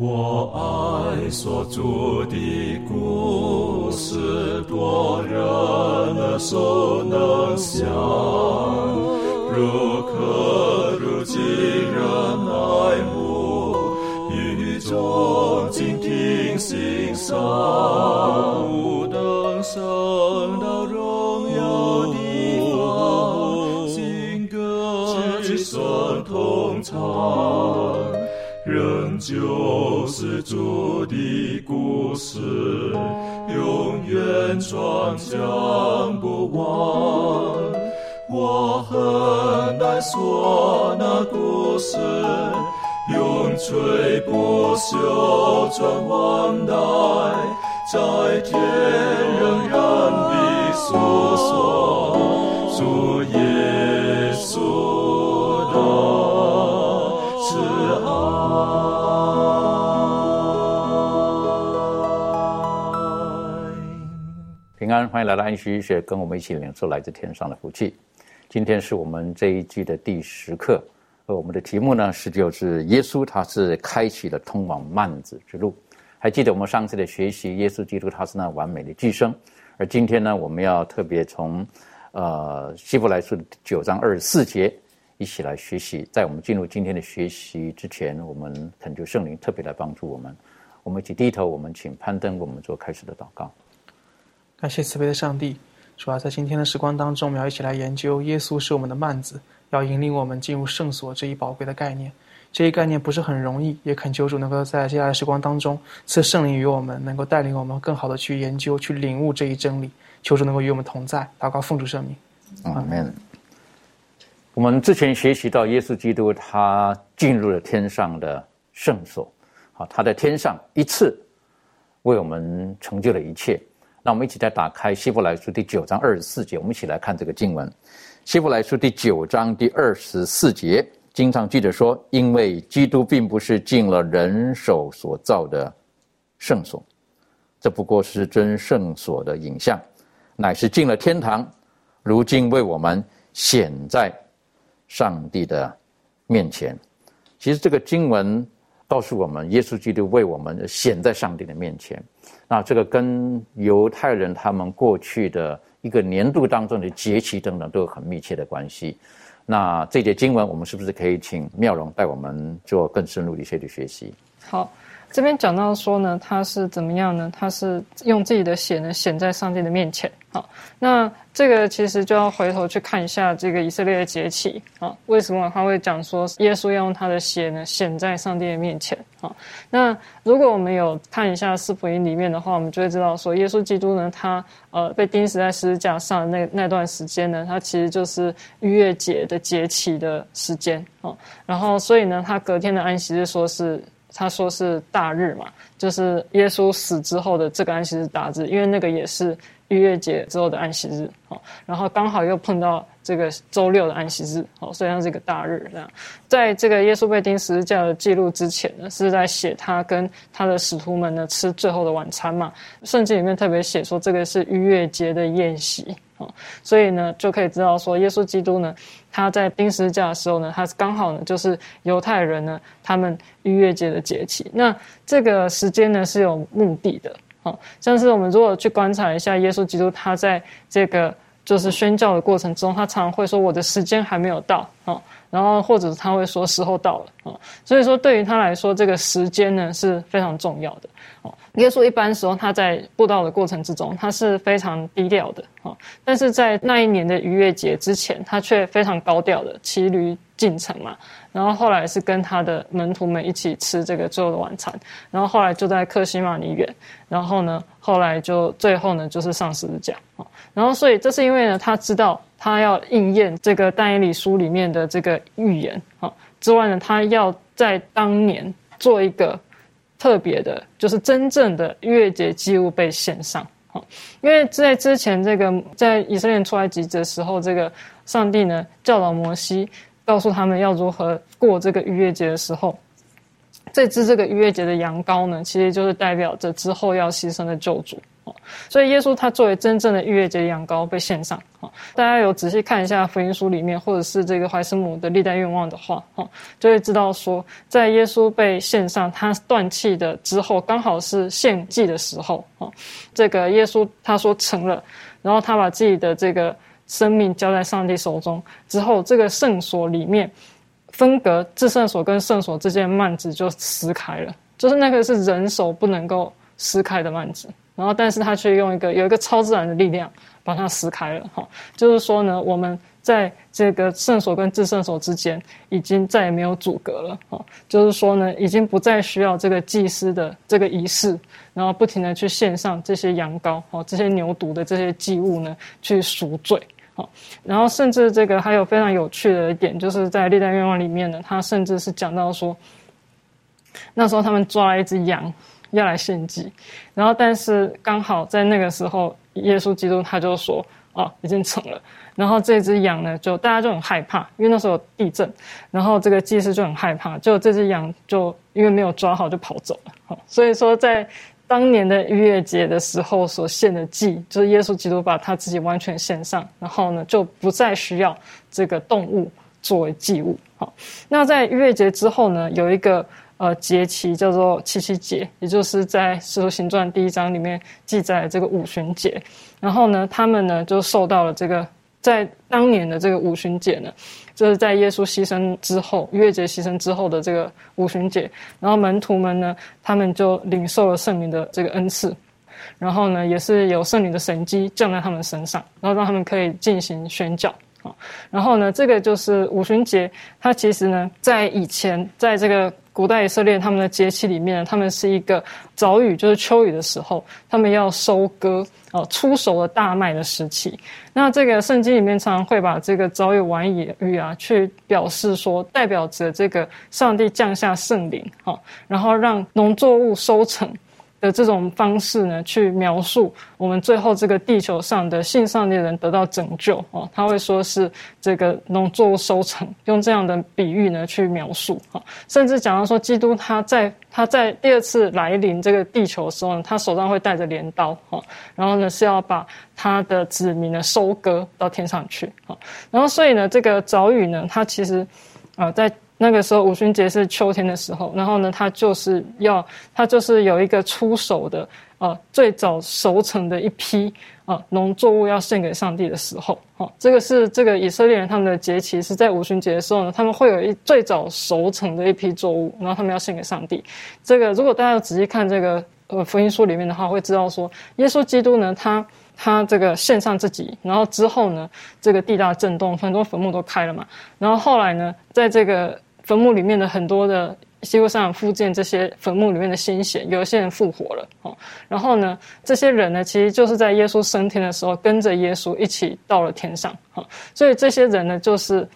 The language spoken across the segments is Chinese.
我爱所著的故事，多人耳熟能想，如可如今人爱慕，语中静听欣赏，不等升转将不忘。我很难说那故事，永垂不朽传万代，在天仍然的诉说主耶欢迎来到安息医学，跟我们一起领受来自天上的福气。今天是我们这一季的第十课，而我们的题目呢是就是耶稣他是开启了通往幔子之路。还记得我们上次的学习，耶稣基督他是那完美的寄生，而今天呢，我们要特别从呃希伯来书的九章二十四节一起来学习。在我们进入今天的学习之前，我们恳求圣灵特别来帮助我们。我们一起低头，我们请攀登我们做开始的祷告。感谢慈悲的上帝，主要在今天的时光当中，我们要一起来研究耶稣是我们的幔子，要引领我们进入圣所这一宝贵的概念。这一概念不是很容易，也恳求主能够在接下来的时光当中赐圣灵于我们，能够带领我们更好的去研究、去领悟这一真理。求主能够与我们同在，祷告奉主圣名。阿门。我们之前学习到，耶稣基督他进入了天上的圣所，好，他在天上一次为我们成就了一切。那我们一起再打开希伯来书第九章二十四节，我们一起来看这个经文。希伯来书第九章第二十四节，经常记着说：“因为基督并不是进了人手所造的圣所，这不过是真圣所的影像，乃是进了天堂，如今为我们显在上帝的面前。”其实这个经文告诉我们，耶稣基督为我们显在上帝的面前。那这个跟犹太人他们过去的一个年度当中的节期等等都有很密切的关系。那这节经文，我们是不是可以请妙容带我们做更深入一些的学习？好，这边讲到说呢，他是怎么样呢？他是用自己的血呢显在上帝的面前。好，那这个其实就要回头去看一下这个以色列的节期啊，为什么他会讲说耶稣要用他的血呢显在上帝的面前？啊，那如果我们有看一下四福音里面的话，我们就会知道说，耶稣基督呢，他呃被钉死在十字架上那那段时间呢，他其实就是逾越节的节期的时间啊，然后所以呢，他隔天的安息日说是。他说是大日嘛，就是耶稣死之后的这个安息日大日，因为那个也是逾越节之后的安息日，好，然后刚好又碰到这个周六的安息日，好，所以它是一个大日这样。在这个耶稣被钉十字架的记录之前呢，是在写他跟他的使徒们呢吃最后的晚餐嘛，圣经里面特别写说这个是逾越节的宴席。哦，所以呢，就可以知道说，耶稣基督呢，他在钉十字架的时候呢，他刚好呢，就是犹太人呢，他们逾越节的节期。那这个时间呢，是有目的的。哦，像是我们如果去观察一下耶稣基督，他在这个就是宣教的过程中，他常常会说：“我的时间还没有到。”哦，然后或者他会说：“时候到了。”哦，所以说对于他来说，这个时间呢是非常重要的。哦，耶稣一般时候他在布道的过程之中，他是非常低调的，哦，但是在那一年的逾越节之前，他却非常高调的骑驴进城嘛。然后后来是跟他的门徒们一起吃这个最后的晚餐，然后后来就在克西马尼园，然后呢，后来就最后呢就是上十字架，哦，然后所以这是因为呢，他知道他要应验这个但以理书里面的这个预言，啊，之外呢，他要在当年做一个。特别的，就是真正的月节祭物被献上，好，因为在之前这个在以色列出来集的时候，这个上帝呢教导摩西，告诉他们要如何过这个逾越节的时候，这只这个逾越节的羊羔呢，其实就是代表着之后要牺牲的救主，所以耶稣他作为真正的逾越节羊羔被献上。大家有仔细看一下福音书里面，或者是这个怀斯姆的历代愿望的话，哈，就会知道说，在耶稣被献上，他断气的之后，刚好是献祭的时候，哈，这个耶稣他说成了，然后他把自己的这个生命交在上帝手中之后，这个圣所里面分隔至圣所跟圣所之间的幔子就撕开了，就是那个是人手不能够撕开的幔子，然后但是他却用一个有一个超自然的力量。把它撕开了，哈，就是说呢，我们在这个圣所跟至圣所之间已经再也没有阻隔了，哈，就是说呢，已经不再需要这个祭司的这个仪式，然后不停的去献上这些羊羔，哦，这些牛犊的这些祭物呢，去赎罪，好，然后甚至这个还有非常有趣的一点，就是在历代愿望里面呢，他甚至是讲到说，那时候他们抓了一只羊要来献祭，然后但是刚好在那个时候。耶稣基督他就说：“哦，已经成了。”然后这只羊呢，就大家就很害怕，因为那时候有地震，然后这个祭司就很害怕，就这只羊就因为没有抓好就跑走了。好，所以说在当年的逾越节的时候所献的祭，就是耶稣基督把他自己完全献上，然后呢就不再需要这个动物作为祭物。好，那在逾越节之后呢，有一个。呃，节期叫做七七节，也就是在《使徒行传》第一章里面记载这个五旬节。然后呢，他们呢就受到了这个，在当年的这个五旬节呢，就是在耶稣牺牲之后，逾越节牺牲之后的这个五旬节。然后门徒们呢，他们就领受了圣灵的这个恩赐，然后呢，也是有圣灵的神迹降在他们身上，然后让他们可以进行宣教。啊，然后呢，这个就是五旬节，它其实呢，在以前，在这个古代以色列他们的节气里面，他们是一个早雨，就是秋雨的时候，他们要收割哦，出熟的大麦的时期。那这个圣经里面常常会把这个早雨晚雨啊，去表示说，代表着这个上帝降下圣灵，哈，然后让农作物收成。的这种方式呢，去描述我们最后这个地球上的信上的人得到拯救哦，他会说是这个农作物收成，用这样的比喻呢去描述哈，甚至讲到说基督他在他在第二次来临这个地球的时候呢，他手上会带着镰刀哈，然后呢是要把他的子民呢收割到天上去哈，然后所以呢这个早雨呢，它其实啊在。那个时候五旬节是秋天的时候，然后呢，他就是要，他就是有一个出手的，呃，最早熟成的一批啊农作物要献给上帝的时候，哦，这个是这个以色列人他们的节期是在五旬节的时候呢，他们会有一最早熟成的一批作物，然后他们要献给上帝。这个如果大家仔细看这个呃福音书里面的话，会知道说，耶稣基督呢，他。他这个献上自己，然后之后呢，这个地大震动，很多坟墓都开了嘛。然后后来呢，在这个坟墓里面的很多的基督上复建这些坟墓里面的鲜血，有一些人复活了哦。然后呢，这些人呢，其实就是在耶稣升天的时候，跟着耶稣一起到了天上哈。所以这些人呢，就是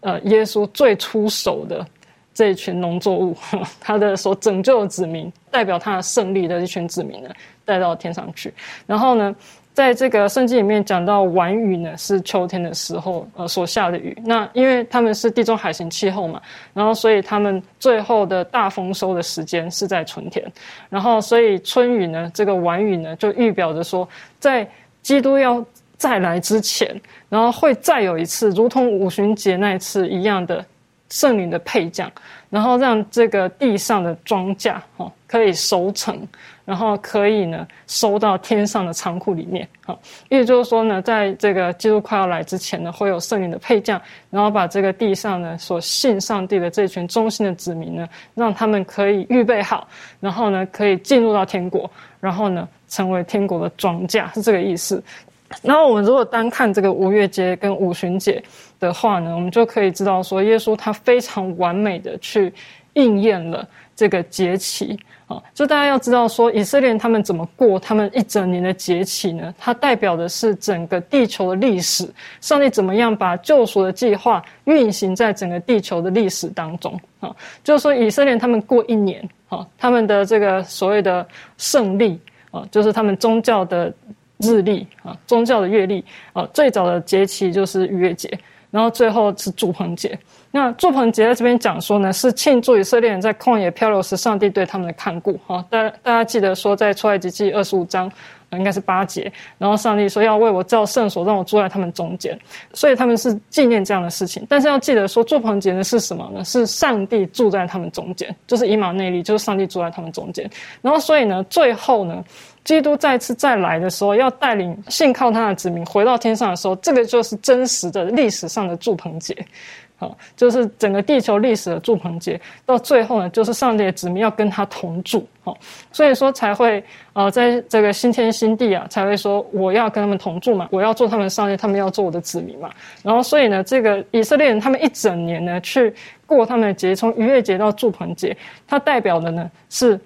呃耶稣最出手的这一群农作物，他的所拯救的子民，代表他的胜利的一群子民呢，带到天上去。然后呢？在这个圣经里面讲到晚雨呢，是秋天的时候呃所下的雨。那因为他们是地中海型气候嘛，然后所以他们最后的大丰收的时间是在春天。然后所以春雨呢，这个晚雨呢，就预表着说，在基督要再来之前，然后会再有一次，如同五旬节那一次一样的圣灵的配降，然后让这个地上的庄稼哈可以收成。然后可以呢收到天上的仓库里面，好，也就是说呢，在这个基督快要来之前呢，会有圣灵的配将，然后把这个地上呢所信上帝的这群忠心的子民呢，让他们可以预备好，然后呢可以进入到天国，然后呢成为天国的庄稼，是这个意思。然后我们如果单看这个五月节跟五旬节的话呢，我们就可以知道说，耶稣他非常完美的去应验了这个节期。啊，就大家要知道说，以色列他们怎么过他们一整年的节气呢？它代表的是整个地球的历史，上帝怎么样把救赎的计划运行在整个地球的历史当中啊？就是说，以色列他们过一年，啊，他们的这个所谓的胜利啊，就是他们宗教的日历啊，宗教的月历啊，最早的节期就是逾越节。然后最后是祝棚节。那祝棚节在这边讲说呢，是庆祝以色列人在旷野漂流时，上帝对他们的看顾。哈，大大家记得说，在出埃及记二十五章。应该是八节，然后上帝说要为我造圣所，让我住在他们中间，所以他们是纪念这样的事情。但是要记得说，做棚节呢是什么呢？是上帝住在他们中间，就是以马内利，就是上帝住在他们中间。然后所以呢，最后呢，基督再次再来的时候，要带领信靠他的子民回到天上的时候，这个就是真实的历史上的祝棚节。就是整个地球历史的祝棚节，到最后呢，就是上帝的子民要跟他同住，好，所以说才会呃，在这个新天新地啊，才会说我要跟他们同住嘛，我要做他们上帝，他们要做我的子民嘛。然后，所以呢，这个以色列人他们一整年呢去过他们的节，从逾越节到祝棚节，它代表的呢是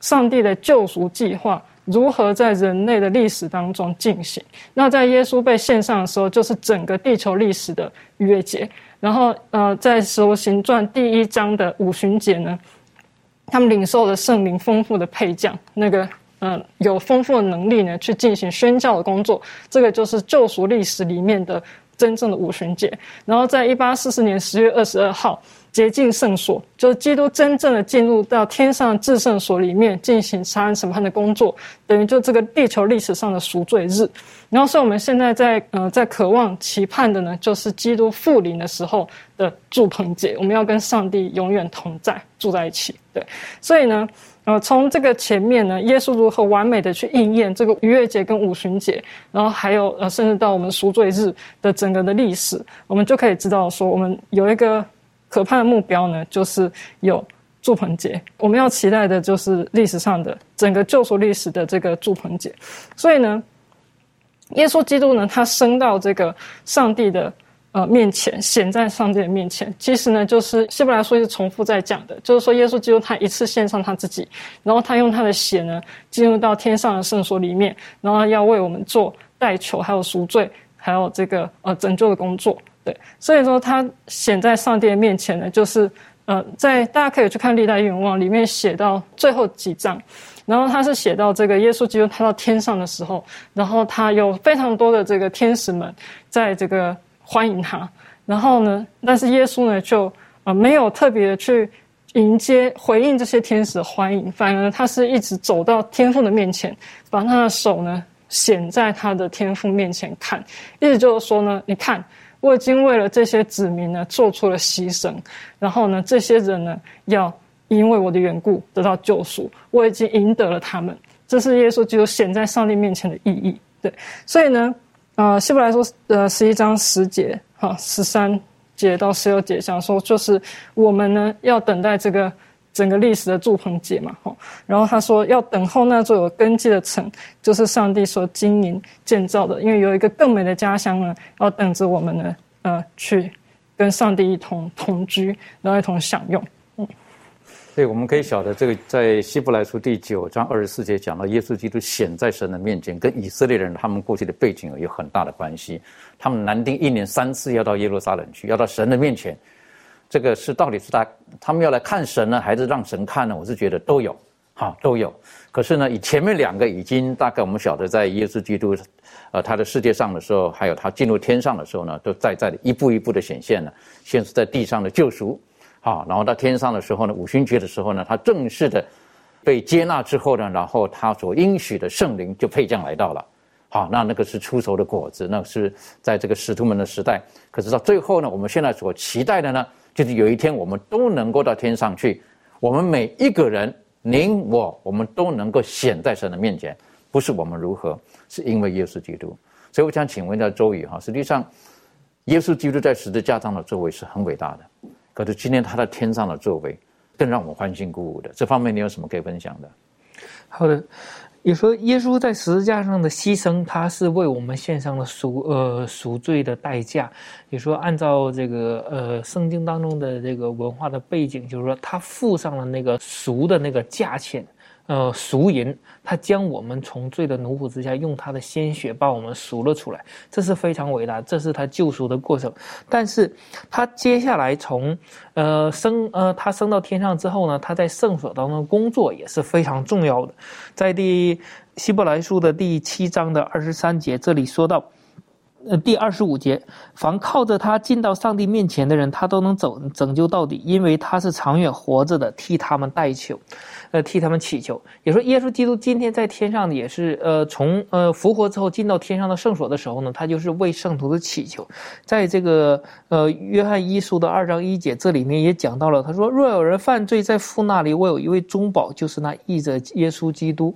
上帝的救赎计划如何在人类的历史当中进行。那在耶稣被献上的时候，就是整个地球历史的逾越节。然后，呃，在《使徒行传》第一章的五旬节呢，他们领受了圣灵丰富的配将，那个，呃，有丰富的能力呢，去进行宣教的工作。这个就是救赎历史里面的真正的五旬节。然后，在一八四四年十月二十二号。洁净圣所，就是基督真正的进入到天上至圣所里面进行杀人审判的工作，等于就这个地球历史上的赎罪日。然后，所以我们现在在呃在渴望期盼的呢，就是基督复临的时候的祝棚节，我们要跟上帝永远同在，住在一起。对，所以呢，呃，从这个前面呢，耶稣如何完美的去应验这个逾越节跟五旬节，然后还有呃，甚至到我们赎罪日的整个的历史，我们就可以知道说，我们有一个。可怕的目标呢，就是有祝棚节。我们要期待的就是历史上的整个救赎历史的这个祝棚节。所以呢，耶稣基督呢，他升到这个上帝的呃面前，显在上帝的面前。其实呢，就是希伯来书是重复在讲的，就是说耶稣基督他一次献上他自己，然后他用他的血呢，进入到天上的圣所里面，然后要为我们做代求，还有赎罪，还有这个呃拯救的工作。对，所以说他显在上帝面前呢，就是呃，在大家可以去看历代愿望里面写到最后几章，然后他是写到这个耶稣基督他到天上的时候，然后他有非常多的这个天使们在这个欢迎他，然后呢，但是耶稣呢就呃没有特别去迎接回应这些天使的欢迎，反而他是一直走到天父的面前，把他的手呢显在他的天父面前看，意思就是说呢，你看。我已经为了这些子民呢做出了牺牲，然后呢，这些人呢要因为我的缘故得到救赎。我已经赢得了他们，这是耶稣基督显在上帝面前的意义。对，所以呢，呃，希伯来说，呃，十一章十节，哈，十三节到十六节讲说，就是我们呢要等待这个。整个历史的祝棚节嘛，吼，然后他说要等候那座有根基的城，就是上帝所经营建造的，因为有一个更美的家乡呢，要等着我们呢，呃，去跟上帝一同同居，然后一同享用。嗯，对，我们可以晓得这个在希伯来书第九章二十四节讲到，耶稣基督显在神的面前，跟以色列人他们过去的背景有很大的关系。他们男丁一年三次要到耶路撒冷去，要到神的面前。这个是到底是他他们要来看神呢，还是让神看呢？我是觉得都有，哈都有。可是呢，以前面两个已经大概我们晓得，在耶稣基督，呃，他的世界上的时候，还有他进入天上的时候呢，都在在的一步一步的显现了。先是在地上的救赎，好，然后到天上的时候呢，五旬节的时候呢，他正式的被接纳之后呢，然后他所应许的圣灵就配降来到了，好，那那个是出熟的果子，那是在这个使徒们的时代。可是到最后呢，我们现在所期待的呢？就是有一天我们都能够到天上去，我们每一个人，您我，我们都能够显在神的面前，不是我们如何，是因为耶稣基督。所以我想请问一下周宇哈，实际上，耶稣基督在十字架上的作为是很伟大的，可是今天他在天上的作为更让我们欢欣鼓舞的。这方面你有什么可以分享的？好的。也说耶稣在十字架上的牺牲，他是为我们献上了赎呃赎罪的代价。也说按照这个呃圣经当中的这个文化的背景，就是说他付上了那个赎的那个价钱。呃，赎银，他将我们从罪的奴仆之下，用他的鲜血把我们赎了出来，这是非常伟大，这是他救赎的过程。但是，他接下来从呃升呃他升到天上之后呢，他在圣所当中工作也是非常重要的。在第希伯来书的第七章的二十三节，这里说到。呃，第二十五节，凡靠着他进到上帝面前的人，他都能走拯救到底，因为他是长远活着的，替他们代求，呃，替他们祈求。也说耶稣基督今天在天上也是，呃，从呃复活之后进到天上的圣所的时候呢，他就是为圣徒的祈求。在这个呃约翰一书的二章一节，这里面也讲到了，他说：若有人犯罪，在父那里，我有一位中保，就是那译者耶稣基督。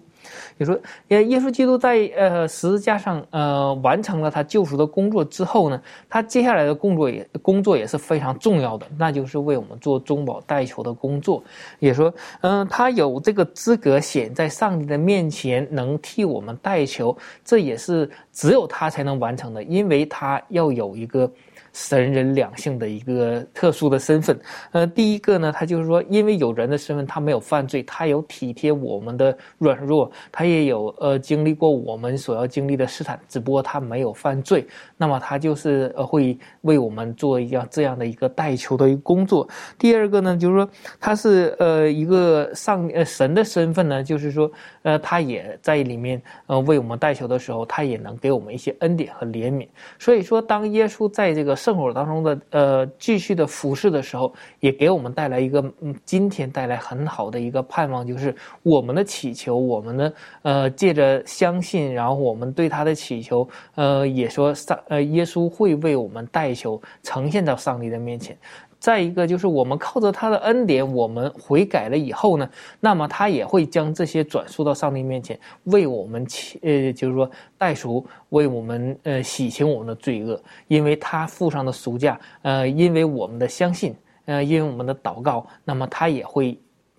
也说，耶耶稣基督在呃十字架上呃完成了他救赎的工作之后呢，他接下来的工作也工作也是非常重要的，那就是为我们做中保代求的工作。也说，嗯，他有这个资格显在上帝的面前，能替我们代求，这也是只有他才能完成的，因为他要有一个。神人两性的一个特殊的身份，呃，第一个呢，他就是说，因为有人的身份，他没有犯罪，他有体贴我们的软弱，他也有呃经历过我们所要经历的试探，只不过他没有犯罪，那么他就是呃会为我们做一样这样的一个代求的一个工作。第二个呢，就是说他是呃一个上呃神的身份呢，就是说呃他也在里面呃为我们代求的时候，他也能给我们一些恩典和怜悯。所以说，当耶稣在这个。圣火当中的呃，继续的服侍的时候，也给我们带来一个嗯，今天带来很好的一个盼望，就是我们的祈求，我们的呃，借着相信，然后我们对他的祈求，呃，也说上呃，耶稣会为我们代求，呈现到上帝的面前。再一个就是我们靠着他的恩典，我们悔改了以后呢，那么他也会将这些转述到上帝面前，为我们呃，就是说代赎，为我们呃洗清我们的罪恶，因为他付上的赎价，呃，因为我们的相信，呃，因为我们的祷告，那么他也会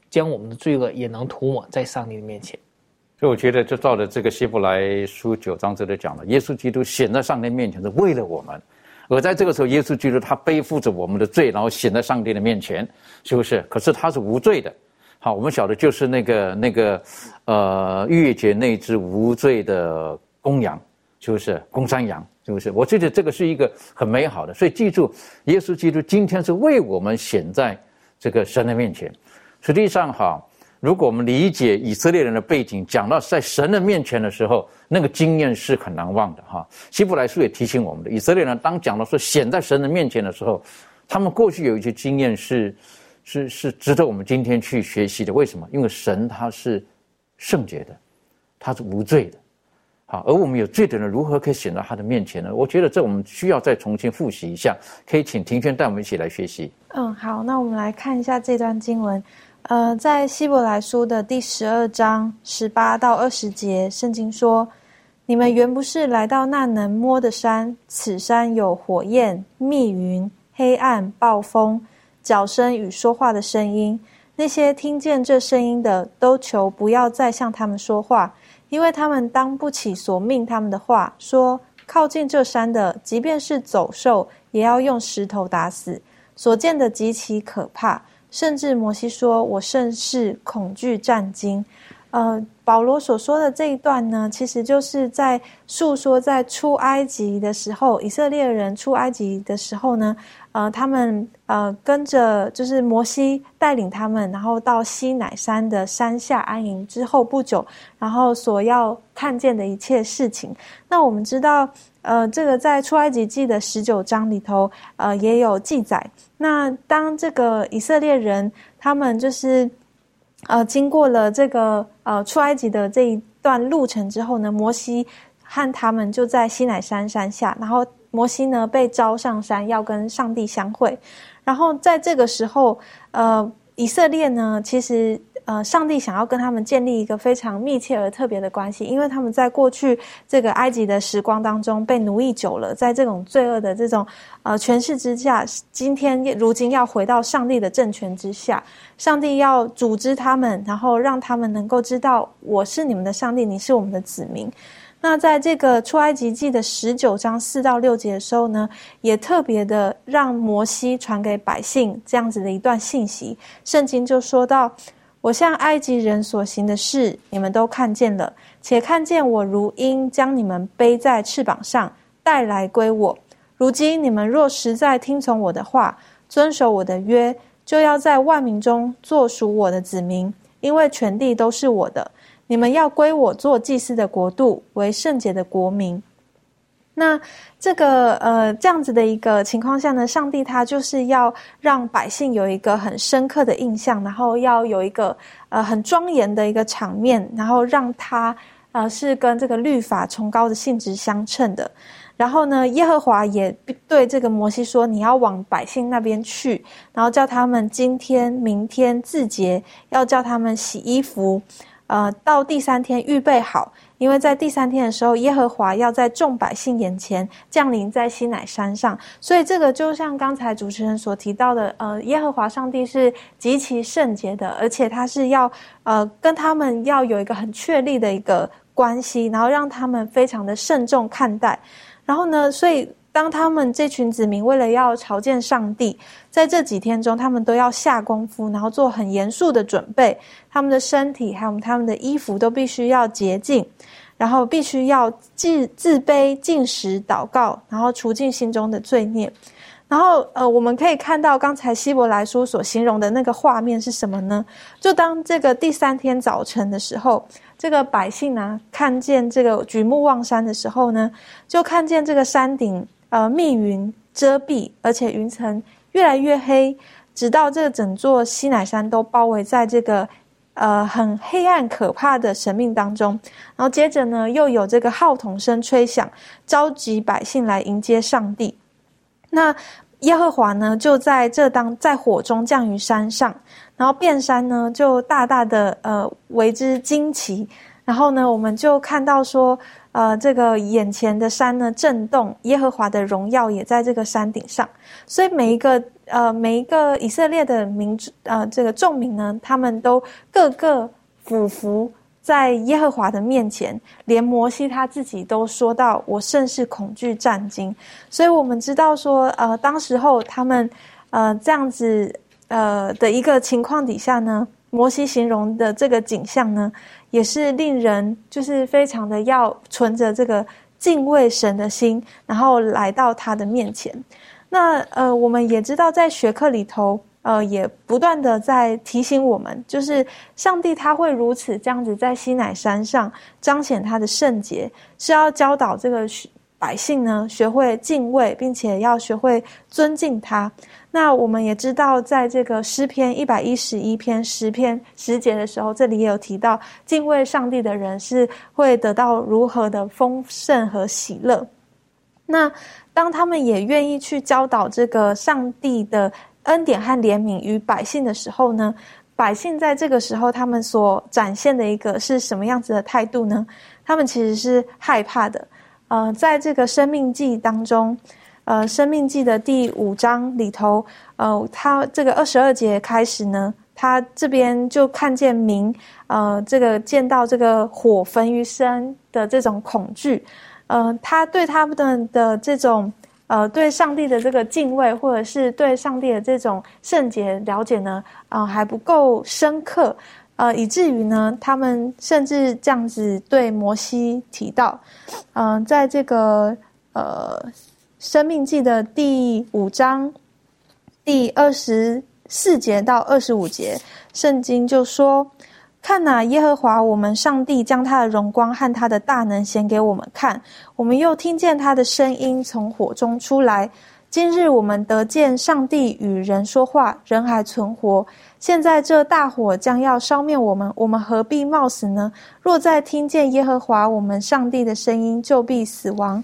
将我们的罪恶也能涂抹在上帝的面前。所以我觉得，就照着这个希伯来书九章这里讲的，耶稣基督显在上帝面前是为了我们。而在这个时候，耶稣基督他背负着我们的罪，然后显在上帝的面前，是不是？可是他是无罪的。好，我们晓得就是那个那个，呃，逾越节那只无罪的公羊，是不是？公山羊，是不是？我觉得这个是一个很美好的。所以记住，耶稣基督今天是为我们显在这个神的面前。实际上，哈。如果我们理解以色列人的背景，讲到在神的面前的时候，那个经验是很难忘的哈。希伯来书也提醒我们的，以色列人当讲到说显在神的面前的时候，他们过去有一些经验是，是是值得我们今天去学习的。为什么？因为神他是圣洁的，他是无罪的，好，而我们有罪的人如何可以显到他的面前呢？我觉得这我们需要再重新复习一下。可以请庭轩带我们一起来学习。嗯，好，那我们来看一下这段经文。呃，在希伯来书的第十二章十八到二十节，圣经说：“你们原不是来到那能摸的山，此山有火焰、密云、黑暗、暴风、脚声与说话的声音。那些听见这声音的，都求不要再向他们说话，因为他们当不起所命他们的话。说靠近这山的，即便是走兽，也要用石头打死。所见的极其可怕。”甚至摩西说：“我甚是恐惧战惊。”呃，保罗所说的这一段呢，其实就是在诉说在出埃及的时候，以色列人出埃及的时候呢，呃，他们呃跟着就是摩西带领他们，然后到西乃山的山下安营之后不久，然后所要看见的一切事情。那我们知道。呃，这个在出埃及记的十九章里头，呃，也有记载。那当这个以色列人他们就是，呃，经过了这个呃出埃及的这一段路程之后呢，摩西和他们就在西乃山山下，然后摩西呢被召上山要跟上帝相会，然后在这个时候，呃，以色列呢其实。呃，上帝想要跟他们建立一个非常密切而特别的关系，因为他们在过去这个埃及的时光当中被奴役久了，在这种罪恶的这种呃权势之下，今天如今要回到上帝的政权之下，上帝要组织他们，然后让他们能够知道我是你们的上帝，你是我们的子民。那在这个出埃及记的十九章四到六节的时候呢，也特别的让摩西传给百姓这样子的一段信息，圣经就说到。我向埃及人所行的事，你们都看见了，且看见我如鹰将你们背在翅膀上带来归我。如今你们若实在听从我的话，遵守我的约，就要在万民中做属我的子民，因为全地都是我的。你们要归我做祭司的国度，为圣洁的国民。那这个呃这样子的一个情况下呢，上帝他就是要让百姓有一个很深刻的印象，然后要有一个呃很庄严的一个场面，然后让他呃是跟这个律法崇高的性质相称的。然后呢，耶和华也对这个摩西说：“你要往百姓那边去，然后叫他们今天、明天自洁，要叫他们洗衣服，呃，到第三天预备好，因为在第三天的时候，耶和华要在众百姓眼前降临在西乃山上。所以这个就像刚才主持人所提到的，呃，耶和华上帝是极其圣洁的，而且他是要呃跟他们要有一个很确立的一个关系，然后让他们非常的慎重看待。”然后呢？所以当他们这群子民为了要朝见上帝，在这几天中，他们都要下功夫，然后做很严肃的准备。他们的身体还有他们的衣服都必须要洁净，然后必须要自自卑、进食、祷告，然后除尽心中的罪孽。然后，呃，我们可以看到刚才希伯来书所形容的那个画面是什么呢？就当这个第三天早晨的时候。这个百姓呢，看见这个举目望山的时候呢，就看见这个山顶呃密云遮蔽，而且云层越来越黑，直到这个整座西乃山都包围在这个呃很黑暗可怕的神命当中。然后接着呢，又有这个号筒声吹响，召集百姓来迎接上帝。那耶和华呢，就在这当在火中降于山上。然后遍山呢，就大大的呃为之惊奇。然后呢，我们就看到说，呃，这个眼前的山呢震动，耶和华的荣耀也在这个山顶上。所以每一个呃每一个以色列的民呃这个众民呢，他们都个个俯伏在耶和华的面前，连摩西他自己都说到：“我甚是恐惧战惊。”所以我们知道说，呃，当时候他们呃这样子。呃的一个情况底下呢，摩西形容的这个景象呢，也是令人就是非常的要存着这个敬畏神的心，然后来到他的面前。那呃，我们也知道在学课里头，呃，也不断的在提醒我们，就是上帝他会如此这样子在西乃山上彰显他的圣洁，是要教导这个百姓呢学会敬畏，并且要学会尊敬他。那我们也知道，在这个诗篇一百一十一篇十篇十节的时候，这里也有提到，敬畏上帝的人是会得到如何的丰盛和喜乐。那当他们也愿意去教导这个上帝的恩典和怜悯于百姓的时候呢，百姓在这个时候他们所展现的一个是什么样子的态度呢？他们其实是害怕的。呃，在这个生命记当中。呃，《生命记》的第五章里头，呃，他这个二十二节开始呢，他这边就看见明，呃，这个见到这个火焚于身的这种恐惧，呃，他对他们的的这种呃对上帝的这个敬畏，或者是对上帝的这种圣洁了解呢，啊，还不够深刻，呃，以至于呢，他们甚至这样子对摩西提到，嗯，在这个呃。生命记的第五章第二十四节到二十五节，圣经就说：“看哪，耶和华我们上帝将他的荣光和他的大能显给我们看，我们又听见他的声音从火中出来。今日我们得见上帝与人说话，人还存活。现在这大火将要烧灭我们，我们何必冒死呢？若再听见耶和华我们上帝的声音，就必死亡。”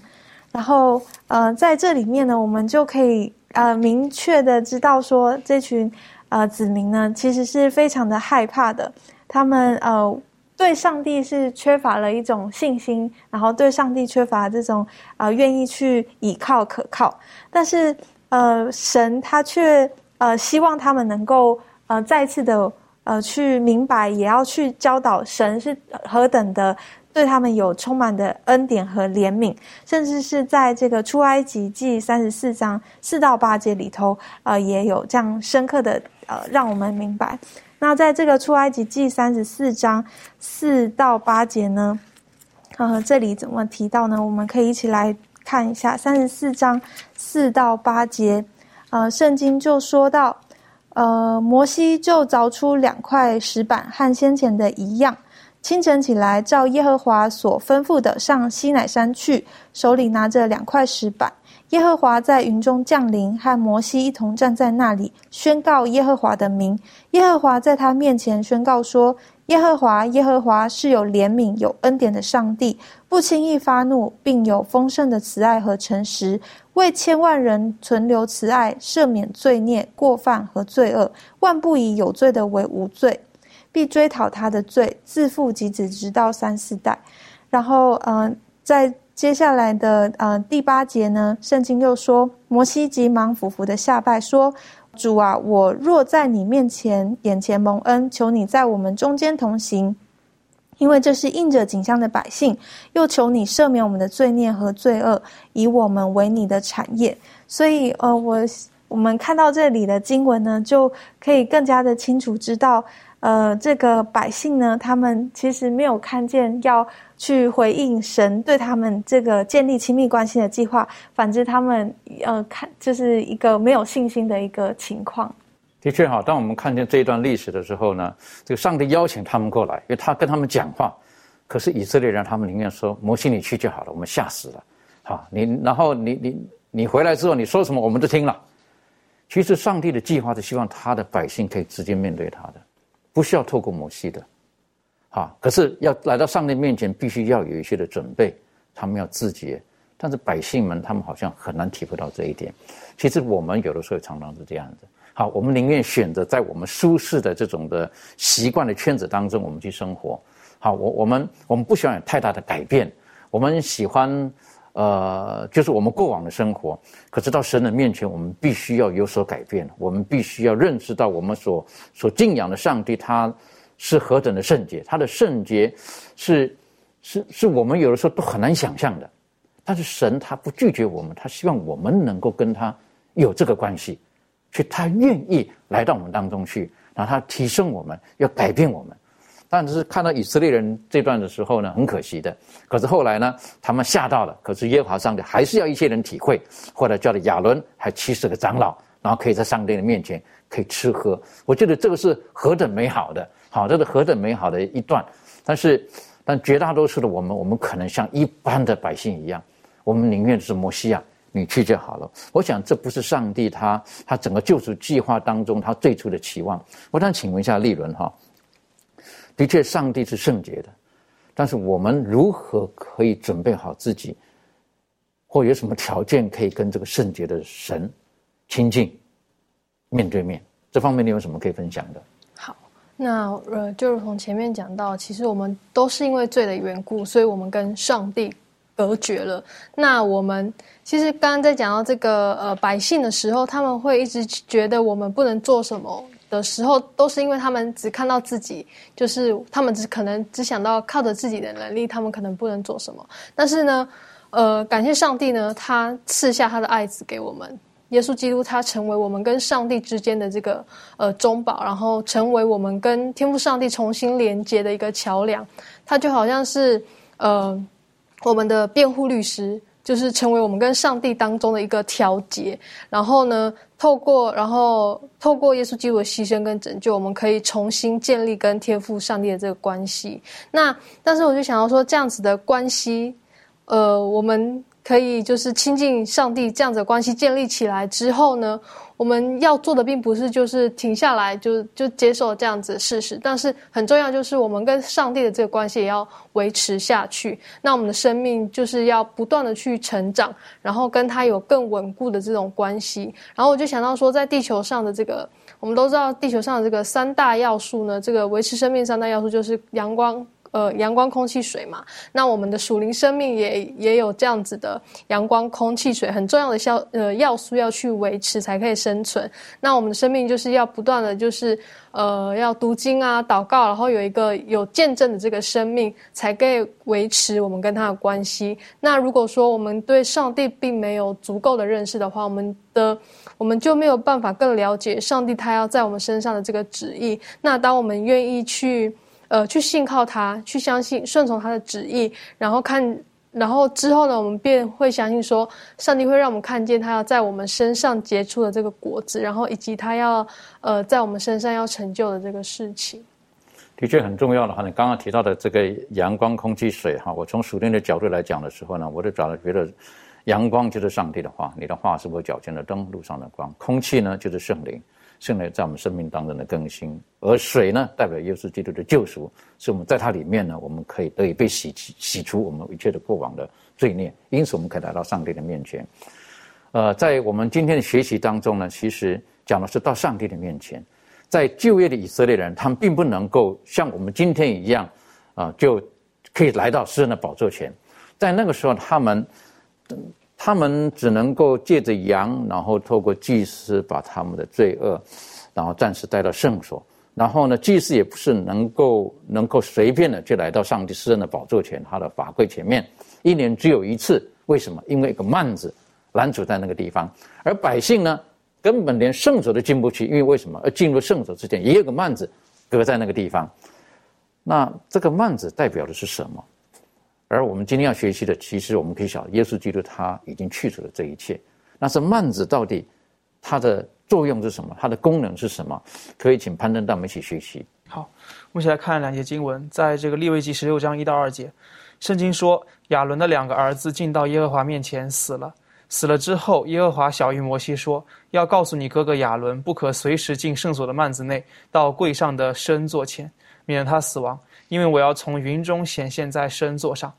然后，呃，在这里面呢，我们就可以呃明确的知道说，这群呃子民呢，其实是非常的害怕的。他们呃对上帝是缺乏了一种信心，然后对上帝缺乏这种呃愿意去倚靠可靠。但是呃神他却呃希望他们能够呃再次的呃去明白，也要去教导神是何等的。对他们有充满的恩典和怜悯，甚至是在这个出埃及记三十四章四到八节里头，呃，也有这样深刻的呃，让我们明白。那在这个出埃及记三十四章四到八节呢，呃，这里怎么提到呢？我们可以一起来看一下三十四章四到八节，呃，圣经就说到。呃，摩西就凿出两块石板，和先前的一样。清晨起来，照耶和华所吩咐的，上西乃山去，手里拿着两块石板。耶和华在云中降临，和摩西一同站在那里，宣告耶和华的名。耶和华在他面前宣告说：“耶和华，耶和华是有怜悯、有恩典的上帝，不轻易发怒，并有丰盛的慈爱和诚实。”为千万人存留慈爱，赦免罪孽、过犯和罪恶，万不以有罪的为无罪，必追讨他的罪，自父及子，直到三四代。然后，嗯，在接下来的呃第八节呢，圣经又说，摩西急忙俯伏的下拜，说：“主啊，我若在你面前眼前蒙恩，求你在我们中间同行。”因为这是应着景象的百姓，又求你赦免我们的罪孽和罪恶，以我们为你的产业。所以，呃，我我们看到这里的经文呢，就可以更加的清楚知道，呃，这个百姓呢，他们其实没有看见要去回应神对他们这个建立亲密关系的计划，反之，他们呃看就是一个没有信心的一个情况。的确哈，当我们看见这一段历史的时候呢，这个上帝邀请他们过来，因为他跟他们讲话，可是以色列人他们宁愿说摩西你去就好了，我们吓死了，好你然后你你你回来之后你说什么我们都听了。其实上帝的计划是希望他的百姓可以直接面对他的，不需要透过摩西的，好，可是要来到上帝面前，必须要有一些的准备，他们要自觉，但是百姓们他们好像很难体会到这一点。其实我们有的时候常常是这样子。好，我们宁愿选择在我们舒适的这种的习惯的圈子当中，我们去生活。好，我我们我们不喜欢有太大的改变，我们喜欢呃，就是我们过往的生活。可是到神的面前，我们必须要有所改变，我们必须要认识到我们所所敬仰的上帝，他是何等的圣洁，他的圣洁是是是我们有的时候都很难想象的。但是神他不拒绝我们，他希望我们能够跟他有这个关系。去，他愿意来到我们当中去，然后他提升我们，要改变我们。但是看到以色列人这段的时候呢，很可惜的。可是后来呢，他们吓到了。可是耶和华上帝还是要一些人体会。后来叫了亚伦，还七十个长老，然后可以在上帝的面前可以吃喝。我觉得这个是何等美好的，好，这是何等美好的一段。但是，但绝大多数的我们，我们可能像一般的百姓一样，我们宁愿是摩西亚。你去就好了。我想这不是上帝他他整个救赎计划当中他最初的期望。我想请问一下利伦哈，的确上帝是圣洁的，但是我们如何可以准备好自己，或有什么条件可以跟这个圣洁的神亲近、面对面？这方面你有什么可以分享的？好，那呃，就如同前面讲到，其实我们都是因为罪的缘故，所以我们跟上帝。隔绝了。那我们其实刚刚在讲到这个呃百姓的时候，他们会一直觉得我们不能做什么的时候，都是因为他们只看到自己，就是他们只可能只想到靠着自己的能力，他们可能不能做什么。但是呢，呃，感谢上帝呢，他赐下他的爱子给我们，耶稣基督，他成为我们跟上帝之间的这个呃中保，然后成为我们跟天父上帝重新连接的一个桥梁。他就好像是呃。我们的辩护律师就是成为我们跟上帝当中的一个调节，然后呢，透过然后透过耶稣基督的牺牲跟拯救，我们可以重新建立跟天父上帝的这个关系。那但是我就想要说，这样子的关系，呃，我们可以就是亲近上帝这样子的关系建立起来之后呢？我们要做的并不是就是停下来就就接受这样子的事实，但是很重要就是我们跟上帝的这个关系也要维持下去。那我们的生命就是要不断的去成长，然后跟他有更稳固的这种关系。然后我就想到说，在地球上的这个，我们都知道地球上的这个三大要素呢，这个维持生命三大要素就是阳光。呃，阳光、空气、水嘛，那我们的属灵生命也也有这样子的阳光、空气、水很重要的消呃要素要去维持才可以生存。那我们的生命就是要不断的就是呃要读经啊、祷告，然后有一个有见证的这个生命，才可以维持我们跟他的关系。那如果说我们对上帝并没有足够的认识的话，我们的我们就没有办法更了解上帝他要在我们身上的这个旨意。那当我们愿意去。呃，去信靠他，去相信、顺从他的旨意，然后看然后之后呢，我们便会相信说，上帝会让我们看见他要在我们身上结出的这个果子，然后以及他要呃在我们身上要成就的这个事情。的确很重要的话，你刚刚提到的这个阳光、空气、水哈，我从属灵的角度来讲的时候呢，我就找了觉得，阳光就是上帝的话，你的话是我脚前的灯，路上的光；空气呢就是圣灵，圣灵在我们生命当中的更新；而水呢，代表耶稣基督的救赎，是我们在它里面呢，我们可以得以被洗洗除我们一切的过往的罪孽，因此我们可以来到上帝的面前。呃，在我们今天的学习当中呢，其实讲的是到上帝的面前。在就业的以色列人，他们并不能够像我们今天一样，啊，就可以来到诗人的宝座前。在那个时候，他们，他们只能够借着羊，然后透过祭司把他们的罪恶，然后暂时带到圣所。然后呢，祭司也不是能够能够随便的就来到上帝诗人的宝座前，他的法柜前面，一年只有一次。为什么？因为一个幔子拦阻在那个地方，而百姓呢？根本连圣所都进不去，因为为什么？而进入圣所之前也有个幔子隔在那个地方。那这个幔子代表的是什么？而我们今天要学习的，其实我们可以晓得，耶稣基督他已经去除了这一切。那是幔子到底它的作用是什么？它的功能是什么？可以请攀登带我们一起学习。好，我们一起来看两节经文，在这个利未记十六章一到二节，圣经说亚伦的两个儿子进到耶和华面前死了。死了之后，耶和华小谕摩西说：“要告诉你哥哥亚伦，不可随时进圣所的幔子内，到柜上的身座前，免得他死亡。因为我要从云中显现在圣座上。”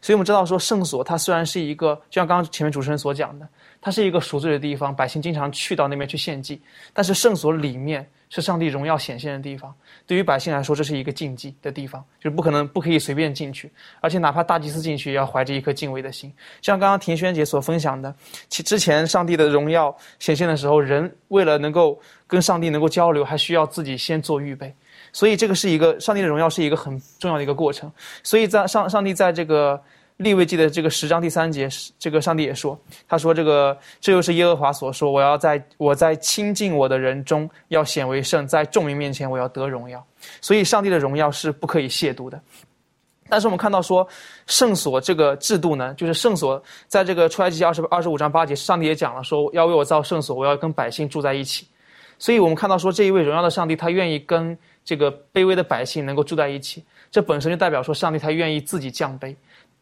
所以，我们知道说圣所它虽然是一个，就像刚刚前面主持人所讲的，它是一个赎罪的地方，百姓经常去到那边去献祭，但是圣所里面。是上帝荣耀显现的地方，对于百姓来说，这是一个禁忌的地方，就是不可能、不可以随便进去，而且哪怕大祭司进去，也要怀着一颗敬畏的心。像刚刚田轩姐所分享的，其之前上帝的荣耀显现的时候，人为了能够跟上帝能够交流，还需要自己先做预备，所以这个是一个上帝的荣耀是一个很重要的一个过程。所以在上上帝在这个。立位记的这个十章第三节，这个上帝也说，他说：“这个这又是耶和华所说，我要在我在亲近我的人中要显为圣，在众民面前我要得荣耀。所以，上帝的荣耀是不可以亵渎的。但是，我们看到说圣所这个制度呢，就是圣所在这个出埃及记二十二十五章八节，上帝也讲了，说要为我造圣所，我要跟百姓住在一起。所以我们看到说这一位荣耀的上帝，他愿意跟这个卑微的百姓能够住在一起，这本身就代表说上帝他愿意自己降卑。”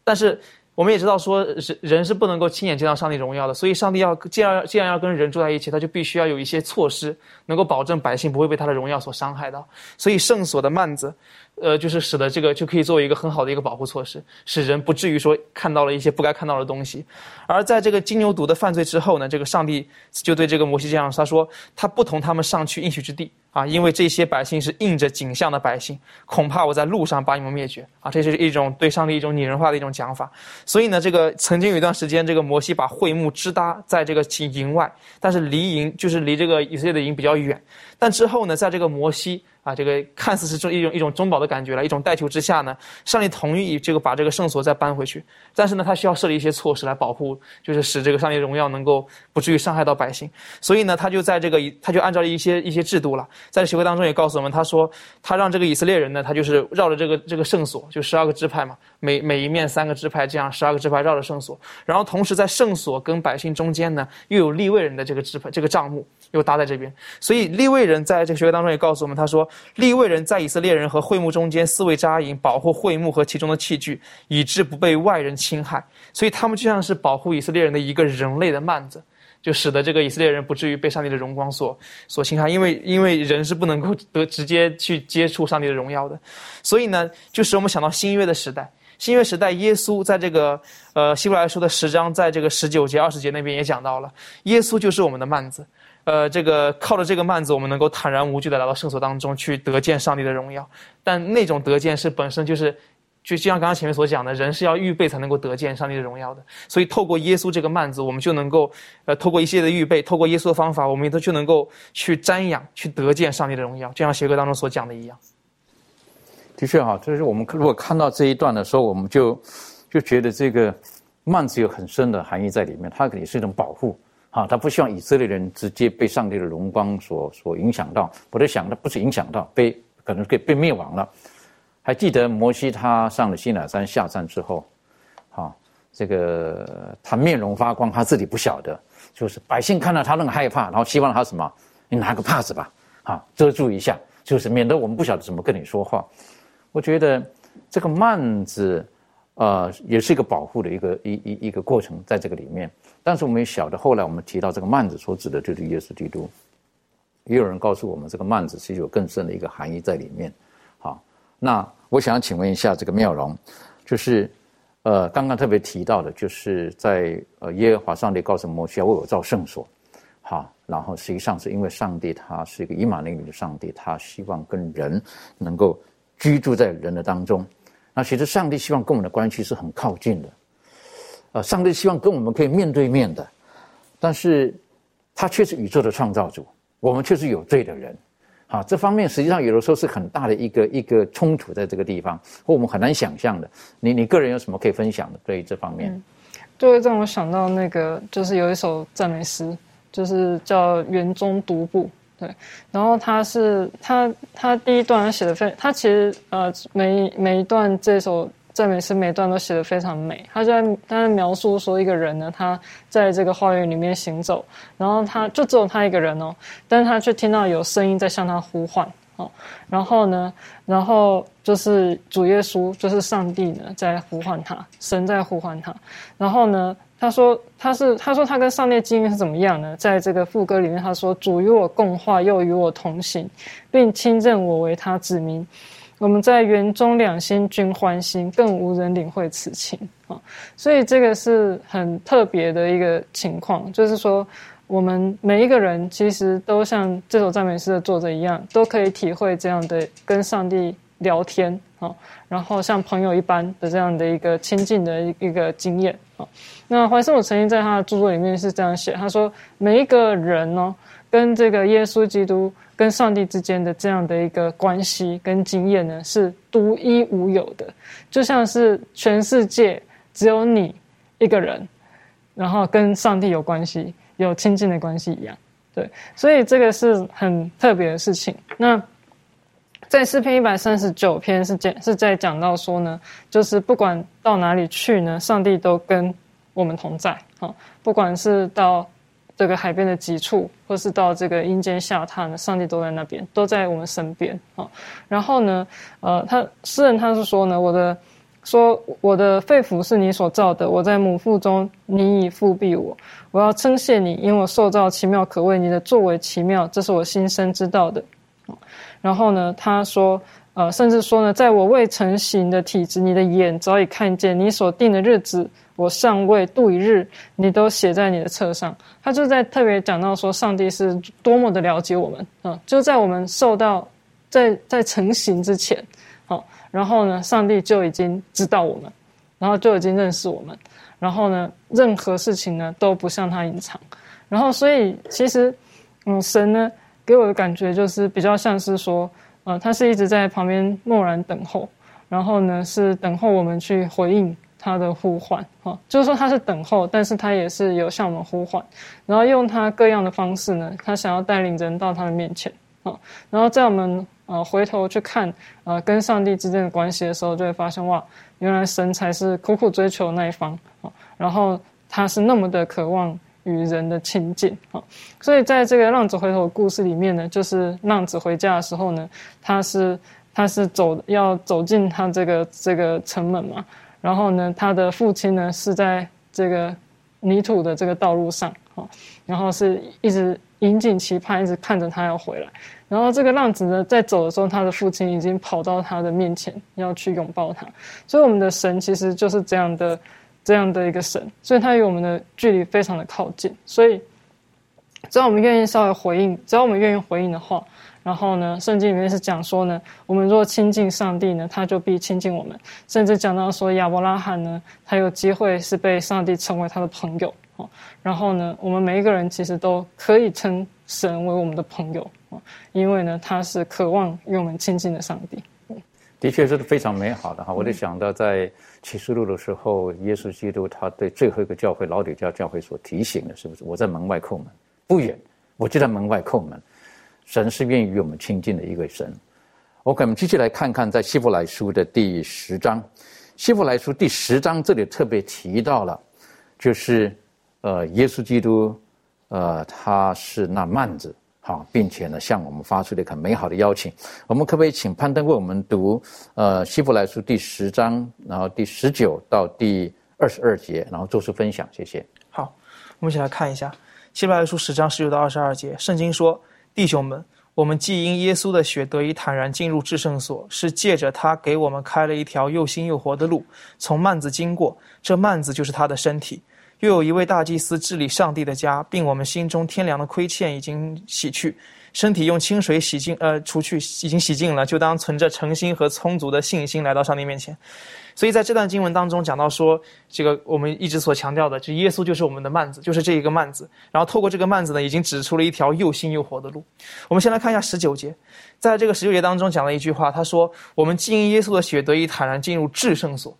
但是我们也知道，说人人是不能够亲眼见到上帝荣耀的，所以上帝要既然既然要跟人住在一起，他就必须要有一些措施，能够保证百姓不会被他的荣耀所伤害到。所以圣所的幔子，呃，就是使得这个就可以作为一个很好的一个保护措施，使人不至于说看到了一些不该看到的东西。而在这个金牛犊的犯罪之后呢，这个上帝就对这个摩西这样他说：“他不同他们上去应许之地。”啊，因为这些百姓是应着景象的百姓，恐怕我在路上把你们灭绝啊！这是一种对上帝一种拟人化的一种讲法。所以呢，这个曾经有一段时间，这个摩西把会幕支搭在这个营外，但是离营就是离这个以色列的营比较远。但之后呢，在这个摩西。啊，这个看似是中一种一种中保的感觉了，一种代求之下呢，上帝同意这个把这个圣所再搬回去，但是呢，他需要设立一些措施来保护，就是使这个上帝荣耀能够不至于伤害到百姓。所以呢，他就在这个他就按照一些一些制度了，在协会当中也告诉我们，他说他让这个以色列人呢，他就是绕着这个这个圣所，就十二个支派嘛，每每一面三个支派，这样十二个支派绕着圣所，然后同时在圣所跟百姓中间呢，又有立位人的这个支派这个帐幕。又搭在这边，所以立位人在这个学会当中也告诉我们，他说立位人在以色列人和会幕中间四位扎营，保护会幕和其中的器具，以致不被外人侵害。所以他们就像是保护以色列人的一个人类的幔子，就使得这个以色列人不至于被上帝的荣光所所侵害。因为因为人是不能够得直接去接触上帝的荣耀的，所以呢，就使我们想到新约的时代。新约时代，耶稣在这个呃希伯来书的十章，在这个十九节、二十节那边也讲到了，耶稣就是我们的幔子。呃，这个靠着这个幔子，我们能够坦然无惧的来到圣所当中去得见上帝的荣耀。但那种得见是本身就是，就就像刚刚前面所讲的，人是要预备才能够得见上帝的荣耀的。所以透过耶稣这个幔子，我们就能够，呃，透过一系列的预备，透过耶稣的方法，我们都就能够去瞻仰、去得见上帝的荣耀。就像邪歌当中所讲的一样。的确哈，就是我们如果看到这一段的时候，我们就就觉得这个幔子有很深的含义在里面，它肯定是一种保护。啊，他不希望以色列人直接被上帝的荣光所所影响到。我在想，他不是影响到，被可能可以被灭亡了。还记得摩西他上了西乃山下山之后，啊，这个他面容发光，他自己不晓得，就是百姓看到他那个害怕，然后希望他什么？你拿个帕子吧，啊，遮住一下，就是免得我们不晓得怎么跟你说话。我觉得这个幔子，呃，也是一个保护的一个一一一个过程，在这个里面。但是我们也晓得，后来我们提到这个幔子所指的就是耶稣基督。也有人告诉我们，这个幔子其实有更深的一个含义在里面。好，那我想请问一下这个妙容，就是。呃，刚刚特别提到的，就是在呃耶和华上帝告诉摩西要为我造圣所，好，然后实际上是因为上帝他是一个以马内利的上帝，他希望跟人能够居住在人的当中。那其实上帝希望跟我们的关系是很靠近的，呃，上帝希望跟我们可以面对面的，但是他却是宇宙的创造主，我们却是有罪的人。啊，这方面实际上有的时候是很大的一个一个冲突，在这个地方，或我们很难想象的。你你个人有什么可以分享的？对于这方面，就会让我想到那个，就是有一首赞美诗，就是叫《园中独步》。对，然后他是他他第一段写的非，他其实呃每每一段这首。赞美诗每段都写得非常美，他在他在描述说一个人呢，他在这个花园里面行走，然后他就只有他一个人哦，但是他却听到有声音在向他呼唤哦，然后呢，然后就是主耶稣，就是上帝呢在呼唤他，神在呼唤他，然后呢，他说他是他说他跟上帝经验是怎么样呢？在这个副歌里面他说主与我共话，又与我同行，并亲认我为他子民。我们在园中两心均欢心，更无人领会此情啊！所以这个是很特别的一个情况，就是说，我们每一个人其实都像这首赞美诗的作者一样，都可以体会这样的跟上帝聊天啊，然后像朋友一般的这样的一个亲近的一个经验那怀圣我曾经在他的著作里面是这样写，他说每一个人呢，跟这个耶稣基督。跟上帝之间的这样的一个关系跟经验呢，是独一无有的，就像是全世界只有你一个人，然后跟上帝有关系、有亲近的关系一样。对，所以这个是很特别的事情。那在诗篇一百三十九篇是讲是在讲到说呢，就是不管到哪里去呢，上帝都跟我们同在啊，不管是到。这个海边的极处，或是到这个阴间下榻呢，上帝都在那边，都在我们身边啊。然后呢，呃，他诗人他是说呢，我的说我的肺腑是你所造的，我在母腹中，你已复庇我。我要称谢你，因为我受造奇妙可畏，你的作为奇妙，这是我心生知道的。然后呢，他说，呃，甚至说呢，在我未成形的体质，你的眼早已看见，你所定的日子。我尚未度一日，你都写在你的册上。他就在特别讲到说，上帝是多么的了解我们啊！就在我们受到在在成型之前，好，然后呢，上帝就已经知道我们，然后就已经认识我们，然后呢，任何事情呢都不向他隐藏。然后，所以其实，嗯，神呢给我的感觉就是比较像是说，呃，他是一直在旁边默然等候，然后呢是等候我们去回应。他的呼唤，哈，就是说他是等候，但是他也是有向我们呼唤，然后用他各样的方式呢，他想要带领人到他的面前，啊，然后在我们呃回头去看呃跟上帝之间的关系的时候，就会发现哇，原来神才是苦苦追求那一方，啊，然后他是那么的渴望与人的亲近，啊，所以在这个浪子回头的故事里面呢，就是浪子回家的时候呢，他是他是走要走进他这个这个城门嘛。然后呢，他的父亲呢是在这个泥土的这个道路上，哦，然后是一直引颈期盼，一直看着他要回来。然后这个浪子呢在走的时候，他的父亲已经跑到他的面前要去拥抱他。所以我们的神其实就是这样的，这样的一个神，所以他与我们的距离非常的靠近。所以只要我们愿意稍微回应，只要我们愿意回应的话。然后呢，圣经里面是讲说呢，我们若亲近上帝呢，他就必亲近我们。甚至讲到说亚伯拉罕呢，他有机会是被上帝称为他的朋友哦。然后呢，我们每一个人其实都可以称神为我们的朋友啊，因为呢，他是渴望与我们亲近的上帝。的确是非常美好的哈。我就想到在启示录的时候，耶稣基督他对最后一个教会老底教教会所提醒的，是不是？我在门外叩门，不远，我就在门外叩门。神是愿意与我们亲近的一个神。OK，我们继续来看看在希伯来书的第十章。希伯来书第十章这里特别提到了，就是呃，耶稣基督，呃，他是那幔子，好，并且呢，向我们发出了一个美好的邀请。我们可不可以请攀登为我们读呃，希伯来书第十章，然后第十九到第二十二节，然后做出分享，谢谢。好，我们一起来看一下希伯来书十章十九到二十二节，圣经说：“弟兄们。”我们既因耶稣的血得以坦然进入至圣所，是借着他给我们开了一条又新又活的路，从幔子经过。这幔子就是他的身体。又有一位大祭司治理上帝的家，并我们心中天良的亏欠已经洗去。身体用清水洗净，呃，除去已经洗净了，就当存着诚心和充足的信心来到上帝面前。所以在这段经文当中讲到说，这个我们一直所强调的，就耶稣就是我们的幔子，就是这一个幔子。然后透过这个幔子呢，已经指出了一条又新又活的路。我们先来看一下十九节，在这个十九节当中讲了一句话，他说：“我们既因耶稣的血得以坦然进入至圣所。”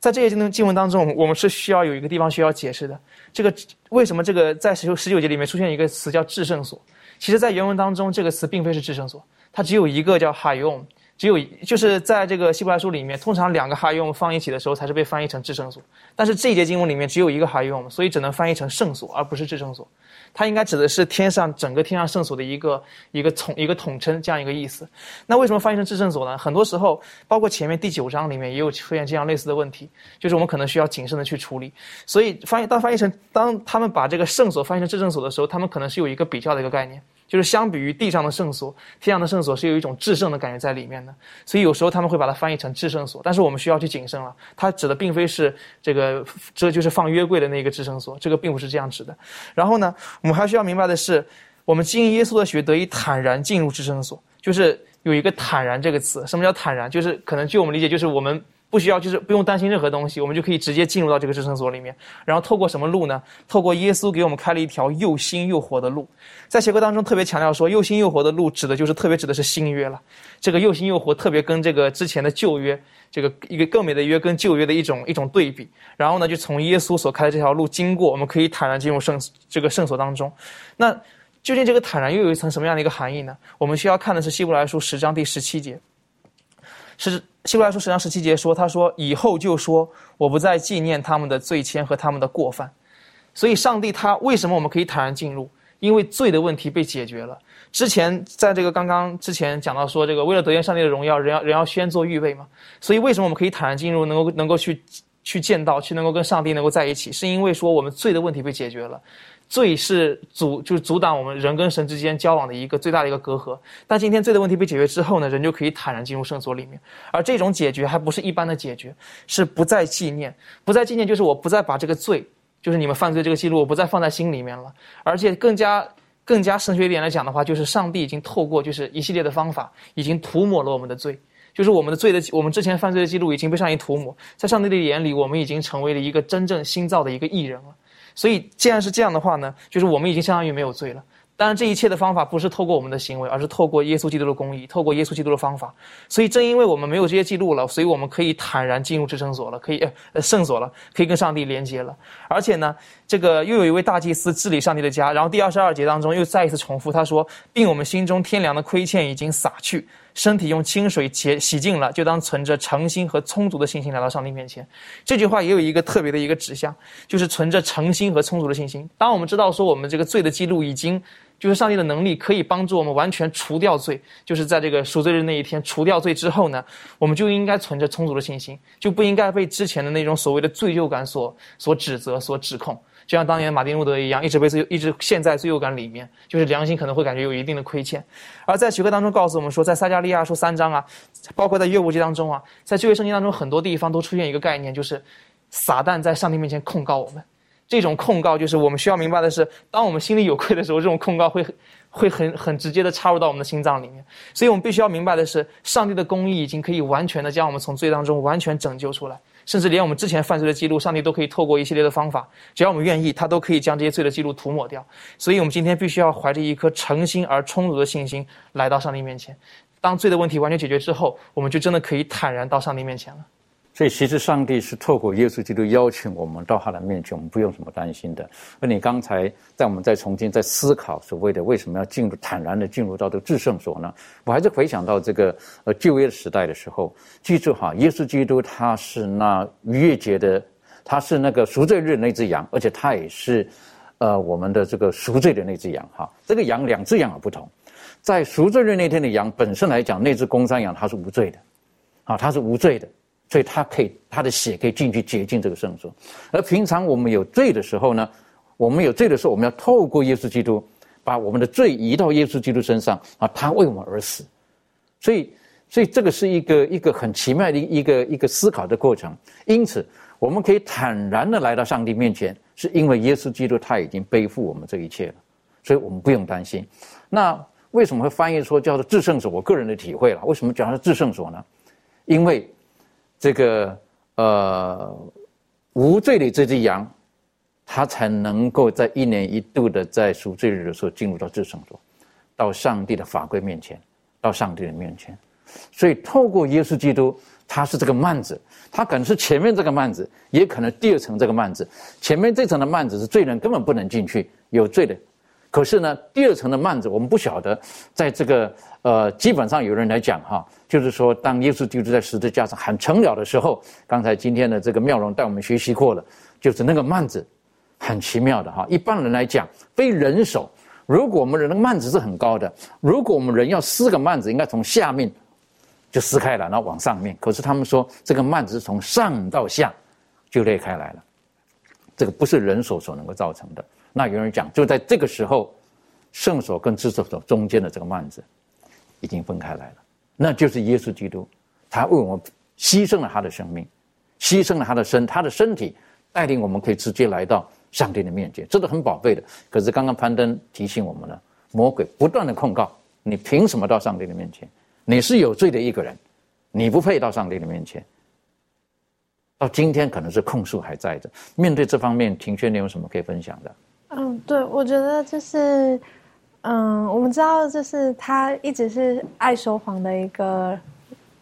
在这些经经文当中，我们是需要有一个地方需要解释的。这个为什么这个在十九十九节里面出现一个词叫制胜所？其实，在原文当中，这个词并非是制胜所，它只有一个叫海用，只有就是在这个希伯来书里面，通常两个哈用放一起的时候，才是被翻译成至圣所。但是这一节经文里面只有一个哈用，所以只能翻译成圣所，而不是至圣所。它应该指的是天上整个天上圣所的一个一个统一个统称这样一个意思。那为什么翻译成至圣所呢？很多时候，包括前面第九章里面也有出现这样类似的问题，就是我们可能需要谨慎的去处理。所以翻译当翻译成当他们把这个圣所翻译成至圣所的时候，他们可能是有一个比较的一个概念。就是相比于地上的圣所，天上的圣所是有一种至圣的感觉在里面的，所以有时候他们会把它翻译成至圣所，但是我们需要去谨慎了，它指的并非是这个，这就是放约柜的那个至圣所，这个并不是这样指的。然后呢，我们还需要明白的是，我们经耶稣的血得以坦然进入至圣所，就是有一个坦然这个词。什么叫坦然？就是可能据我们理解，就是我们。不需要，就是不用担心任何东西，我们就可以直接进入到这个至圣所里面。然后透过什么路呢？透过耶稣给我们开了一条又新又活的路。在协课当中特别强调说，又新又活的路指的就是特别指的是新约了。这个又新又活特别跟这个之前的旧约，这个一个更美的约跟旧约的一种一种对比。然后呢，就从耶稣所开的这条路经过，我们可以坦然进入圣这个圣所当中。那究竟这个坦然又有一层什么样的一个含义呢？我们需要看的是希伯来书十章第十七节。是希伯来书十章十七节说：“他说以后就说，我不再纪念他们的罪愆和他们的过犯。所以，上帝他为什么我们可以坦然进入？因为罪的问题被解决了。之前在这个刚刚之前讲到说，这个为了得见上帝的荣耀，人要人要先做预备嘛。所以，为什么我们可以坦然进入，能够能够去去见到，去能够跟上帝能够在一起？是因为说我们罪的问题被解决了。”罪是阻，就是阻挡我们人跟神之间交往的一个最大的一个隔阂。但今天罪的问题被解决之后呢，人就可以坦然进入圣所里面。而这种解决还不是一般的解决，是不再纪念，不再纪念就是我不再把这个罪，就是你们犯罪这个记录，我不再放在心里面了。而且更加更加神学一点来讲的话，就是上帝已经透过就是一系列的方法，已经涂抹了我们的罪，就是我们的罪的我们之前犯罪的记录已经被上帝涂抹，在上帝的眼里，我们已经成为了一个真正新造的一个艺人了。所以，既然是这样的话呢，就是我们已经相当于没有罪了。当然，这一切的方法不是透过我们的行为，而是透过耶稣基督的公义，透过耶稣基督的方法。所以，正因为我们没有这些记录了，所以我们可以坦然进入至圣所了，可以呃圣所了，可以跟上帝连接了。而且呢，这个又有一位大祭司治理上帝的家。然后第二十二节当中又再一次重复，他说，并我们心中天良的亏欠已经洒去。身体用清水洁洗净了，就当存着诚心和充足的信心来到上帝面前。这句话也有一个特别的一个指向，就是存着诚心和充足的信心。当我们知道说我们这个罪的记录已经，就是上帝的能力可以帮助我们完全除掉罪，就是在这个赎罪日那一天除掉罪之后呢，我们就应该存着充足的信心，就不应该被之前的那种所谓的罪疚感所所指责、所指控。就像当年马丁路德一样，一直被罪，一直陷在罪恶感里面，就是良心可能会感觉有一定的亏欠。而在学科当中告诉我们说，在撒加利亚书三章啊，包括在约伯记当中啊，在旧约圣经当中很多地方都出现一个概念，就是撒旦在上帝面前控告我们。这种控告就是我们需要明白的是，当我们心里有愧的时候，这种控告会会很很直接的插入到我们的心脏里面。所以我们必须要明白的是，上帝的公义已经可以完全的将我们从罪当中完全拯救出来。甚至连我们之前犯罪的记录，上帝都可以透过一系列的方法，只要我们愿意，他都可以将这些罪的记录涂抹掉。所以，我们今天必须要怀着一颗诚心而充足的信心来到上帝面前。当罪的问题完全解决之后，我们就真的可以坦然到上帝面前了。所以，其实上帝是透过耶稣基督邀请我们到他的面前，我们不用什么担心的。而你刚才在我们在重新在思考所谓的为什么要进入坦然的进入到这个至圣所呢？我还是回想到这个呃旧约时代的时候，记住哈，耶稣基督他是那逾越节的，他是那个赎罪日那只羊，而且他也是呃我们的这个赎罪的那只羊哈。这个羊两只羊不同，在赎罪日那天的羊本身来讲，那只公山羊它是无罪的，啊，它是无罪的。所以他可以，他的血可以进去洁净这个圣所。而平常我们有罪的时候呢，我们有罪的时候，我们要透过耶稣基督，把我们的罪移到耶稣基督身上啊，他为我们而死。所以，所以这个是一个一个很奇妙的一个一个思考的过程。因此，我们可以坦然的来到上帝面前，是因为耶稣基督他已经背负我们这一切了，所以我们不用担心。那为什么会翻译说叫做至圣所？我个人的体会了，为什么讲是至圣所呢？因为。这个呃无罪的这只羊，它才能够在一年一度的在赎罪日的时候进入到至圣所，到上帝的法规面前，到上帝的面前。所以透过耶稣基督，他是这个幔子，他可能是前面这个幔子，也可能第二层这个幔子。前面这层的幔子是罪人根本不能进去，有罪的。可是呢，第二层的幔子我们不晓得，在这个呃，基本上有人来讲哈。就是说，当耶稣基督在十字架上喊成了的时候，刚才今天的这个妙容带我们学习过了，就是那个幔子，很奇妙的哈。一般人来讲，非人手，如果我们人的幔子是很高的，如果我们人要撕个幔子，应该从下面就撕开了，然后往上面。可是他们说，这个幔子是从上到下就裂开来了，这个不是人手所能够造成的。那有人讲，就在这个时候，圣所跟至圣所中间的这个幔子已经分开来了。那就是耶稣基督，他为我们牺牲了他的生命，牺牲了他的身，他的身体带领我们可以直接来到上帝的面前，这是很宝贝的。可是刚刚攀登提醒我们了，魔鬼不断的控告你，凭什么到上帝的面前？你是有罪的一个人，你不配到上帝的面前。到今天可能是控诉还在的。面对这方面，庭轩，你有什么可以分享的？嗯，对，我觉得就是。嗯，我们知道，就是他一直是爱说谎的一个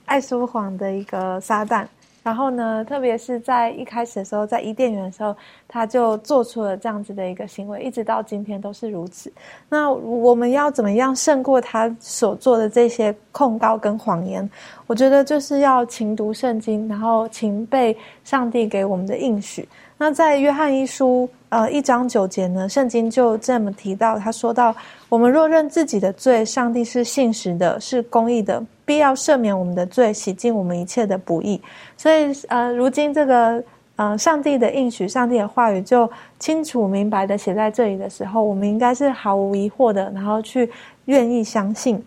爱说谎的一个撒旦。然后呢，特别是在一开始的时候，在伊甸园的时候，他就做出了这样子的一个行为，一直到今天都是如此。那我们要怎么样胜过他所做的这些控告跟谎言？我觉得就是要勤读圣经，然后勤背上帝给我们的应许。那在约翰一书呃一章九节呢，圣经就这么提到，他说到。我们若认自己的罪，上帝是信实的，是公义的，必要赦免我们的罪，洗净我们一切的不义。所以，呃，如今这个，呃，上帝的应许，上帝的话语，就清楚明白的写在这里的时候，我们应该是毫无疑惑的，然后去愿意相信。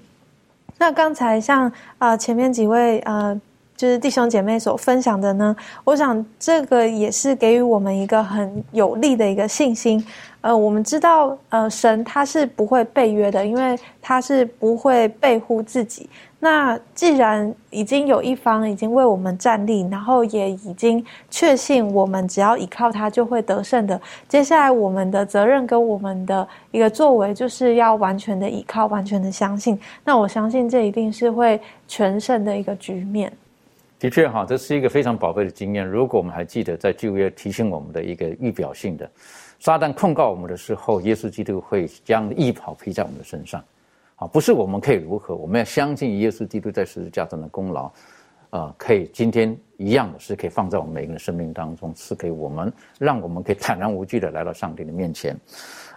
那刚才像啊，前面几位呃，就是弟兄姐妹所分享的呢，我想这个也是给予我们一个很有力的一个信心。呃，我们知道，呃，神他是不会背约的，因为他是不会背乎自己。那既然已经有一方已经为我们站立，然后也已经确信我们只要依靠他就会得胜的，接下来我们的责任跟我们的一个作为，就是要完全的依靠，完全的相信。那我相信这一定是会全胜的一个局面。的确，哈，这是一个非常宝贵的经验。如果我们还记得在旧约提醒我们的一个预表性的。撒旦控告我们的时候，耶稣基督会将义袍披在我们的身上，啊，不是我们可以如何，我们要相信耶稣基督在十字架上的功劳，啊，可以今天一样的是可以放在我们每个人生命当中，赐给我们，让我们可以坦然无惧的来到上帝的面前。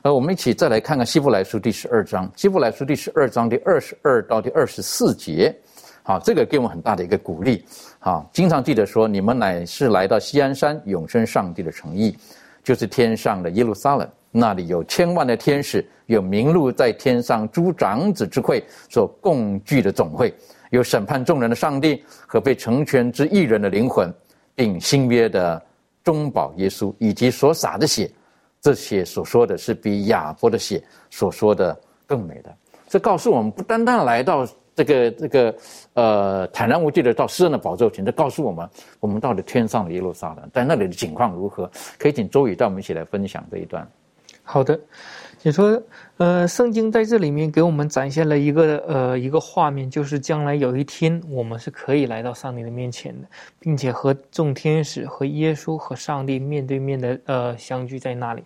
呃，我们一起再来看看希伯来书第十二章，希伯来书第十二章第二十二到第二十四节，好，这个给我们很大的一个鼓励，好，经常记得说，你们乃是来到西安山永生上帝的诚意。就是天上的耶路撒冷，那里有千万的天使，有名录在天上诸长子之会所共聚的总会，有审判众人的上帝和被成全之一人的灵魂，并新约的中保耶稣以及所洒的血，这些所说的是比亚伯的血所说的更美的。这告诉我们，不单单来到。这个这个呃，坦然无惧的到诗人的宝座前，就告诉我们，我们到底天上的耶路撒冷，在那里的情况如何？可以请周宇带我们一起来分享这一段。好的，你说，呃，圣经在这里面给我们展现了一个呃一个画面，就是将来有一天我们是可以来到上帝的面前的，并且和众天使、和耶稣、和上帝面对面的呃相聚在那里。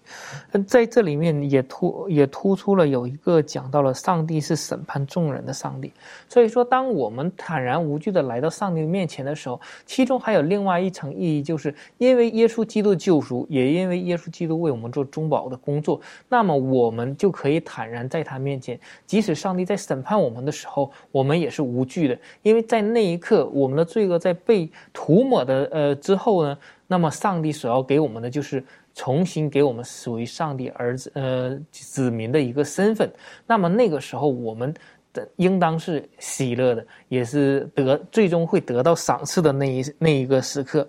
在这里面也突也突出了有一个讲到了上帝是审判众人的上帝。所以说，当我们坦然无惧的来到上帝面前的时候，其中还有另外一层意义，就是因为耶稣基督救赎，也因为耶稣基督为我们做中保的工作，那么。我们就可以坦然在他面前，即使上帝在审判我们的时候，我们也是无惧的，因为在那一刻，我们的罪恶在被涂抹的呃之后呢，那么上帝所要给我们的就是重新给我们属于上帝儿子呃子民的一个身份，那么那个时候我们的应当是喜乐的，也是得最终会得到赏赐的那一那一个时刻。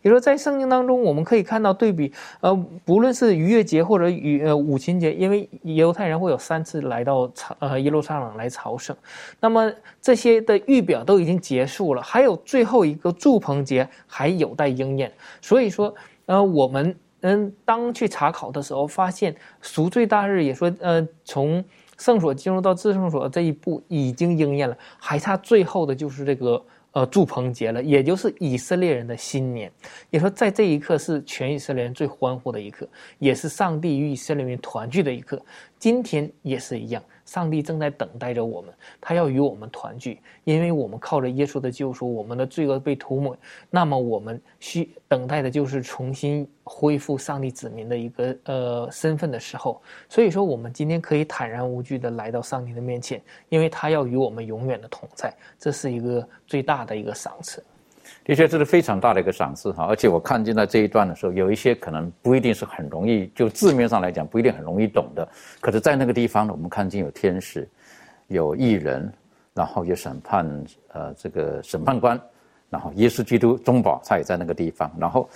比如说，在圣经当中，我们可以看到对比，呃，不论是逾越节或者与呃五旬节，因为犹太人会有三次来到朝呃耶路撒冷来朝圣，那么这些的预表都已经结束了，还有最后一个祝棚节还有待应验。所以说，呃，我们嗯当去查考的时候，发现赎罪大日也说，呃，从圣所进入到至圣所这一步已经应验了，还差最后的就是这个。呃，祝棚节了，也就是以色列人的新年。也说，在这一刻是全以色列人最欢呼的一刻，也是上帝与以色列人团聚的一刻。今天也是一样。上帝正在等待着我们，他要与我们团聚，因为我们靠着耶稣的救赎，我们的罪恶被涂抹。那么我们需等待的就是重新恢复上帝子民的一个呃身份的时候。所以说，我们今天可以坦然无惧的来到上帝的面前，因为他要与我们永远的同在，这是一个最大的一个赏赐。的确，这是非常大的一个赏赐哈，而且我看见在这一段的时候，有一些可能不一定是很容易，就字面上来讲不一定很容易懂的。可是，在那个地方呢，我们看见有天使，有异人，然后有审判，呃，这个审判官，然后耶稣基督中保他也在那个地方，然后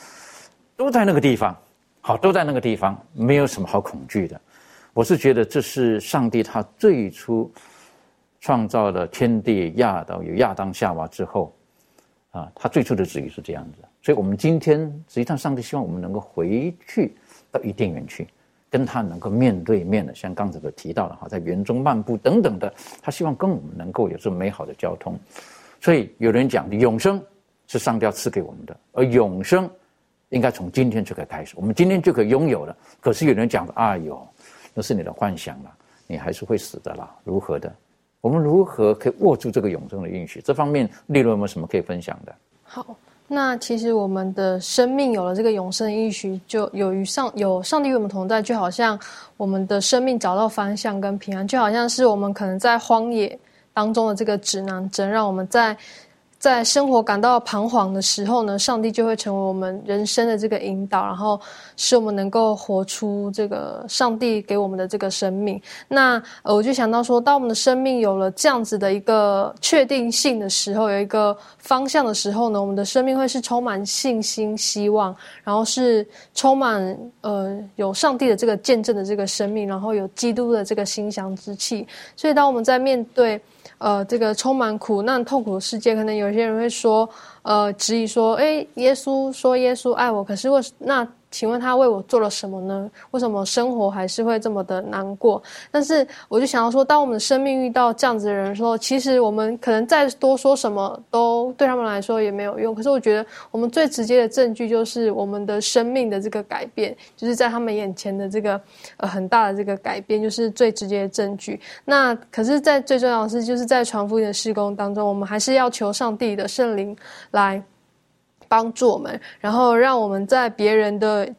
都在那个地方，好，都在那个地方，没有什么好恐惧的。我是觉得这是上帝他最初创造了天地亚当，有亚当夏娃之后。啊，他最初的旨意是这样子，所以我们今天实际上上帝希望我们能够回去到伊甸园去，跟他能够面对面的，像刚才所提到的哈，在园中漫步等等的，他希望跟我们能够有这么美好的交通。所以有人讲，永生是上帝要赐给我们的，而永生应该从今天就可以开始，我们今天就可以拥有了。可是有人讲，哎呦，那是你的幻想了，你还是会死的啦，如何的？我们如何可以握住这个永生的应许？这方面，利润有没有什么可以分享的？好，那其实我们的生命有了这个永生的应许，就有与上有上帝与我们同在，就好像我们的生命找到方向跟平安，就好像是我们可能在荒野当中的这个指南针，让我们在。在生活感到彷徨的时候呢，上帝就会成为我们人生的这个引导，然后使我们能够活出这个上帝给我们的这个生命。那呃，我就想到说，当我们的生命有了这样子的一个确定性的时候，有一个方向的时候呢，我们的生命会是充满信心、希望，然后是充满呃有上帝的这个见证的这个生命，然后有基督的这个馨香之气。所以，当我们在面对。呃，这个充满苦难、痛苦的世界，可能有些人会说，呃，质疑说，哎，耶稣说耶稣爱我，可是我那。请问他为我做了什么呢？为什么生活还是会这么的难过？但是我就想要说，当我们的生命遇到这样子的人的时候，其实我们可能再多说什么都对他们来说也没有用。可是我觉得，我们最直接的证据就是我们的生命的这个改变，就是在他们眼前的这个呃很大的这个改变，就是最直接的证据。那可是，在最重要的是，就是在传福音的施工当中，我们还是要求上帝的圣灵来。帮助我们，然后让我们在别人的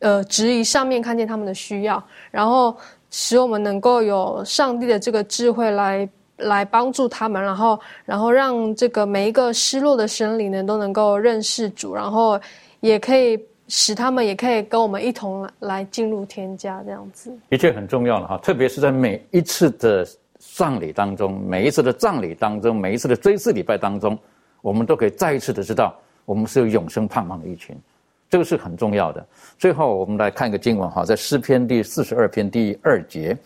呃质疑上面看见他们的需要，然后使我们能够有上帝的这个智慧来来帮助他们，然后然后让这个每一个失落的生灵呢都能够认识主，然后也可以使他们也可以跟我们一同来进入天家这样子。的确很重要了哈，特别是在每一次的葬礼当中，每一次的葬礼当中，每一次的追思礼拜当中，我们都可以再一次的知道。我们是有永生盼望的一群，这个是很重要的。最后，我们来看一个经文哈，在诗篇第四十二篇第二节，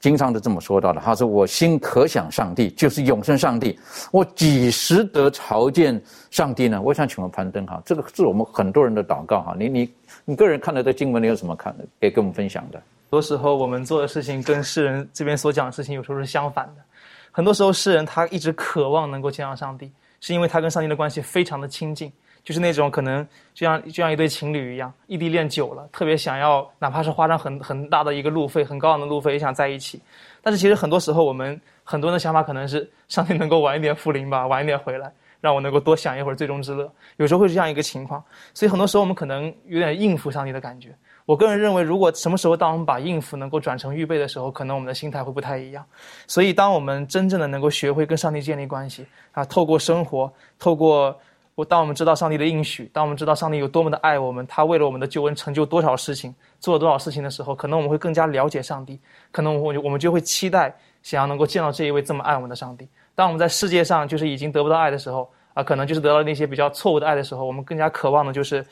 经常都这么说到的。他说：“我心可想上帝，就是永生上帝。我几时得朝见上帝呢？”我想请问攀登哈，这个是我们很多人的祷告哈。你你你个人看到这经文，你有什么看的？可以跟我们分享的？很多时候我们做的事情跟世人这边所讲的事情有时候是相反的。很多时候诗人他一直渴望能够见到上帝，是因为他跟上帝的关系非常的亲近，就是那种可能就像就像一对情侣一样，异地恋久了，特别想要哪怕是花上很很大的一个路费，很高昂的路费也想在一起。但是其实很多时候我们很多人的想法可能是上帝能够晚一点复临吧，晚一点回来。让我能够多享一会儿最终之乐，有时候会是这样一个情况，所以很多时候我们可能有点应付上帝的感觉。我个人认为，如果什么时候当我们把应付能够转成预备的时候，可能我们的心态会不太一样。所以，当我们真正的能够学会跟上帝建立关系啊，透过生活，透过我，当我们知道上帝的应许，当我们知道上帝有多么的爱我们，他为了我们的救恩成就多少事情，做了多少事情的时候，可能我们会更加了解上帝，可能我我们就会期待想要能够见到这一位这么爱我们的上帝。当我们在世界上就是已经得不到爱的时候，啊，可能就是得到那些比较错误的爱的时候，我们更加渴望的就是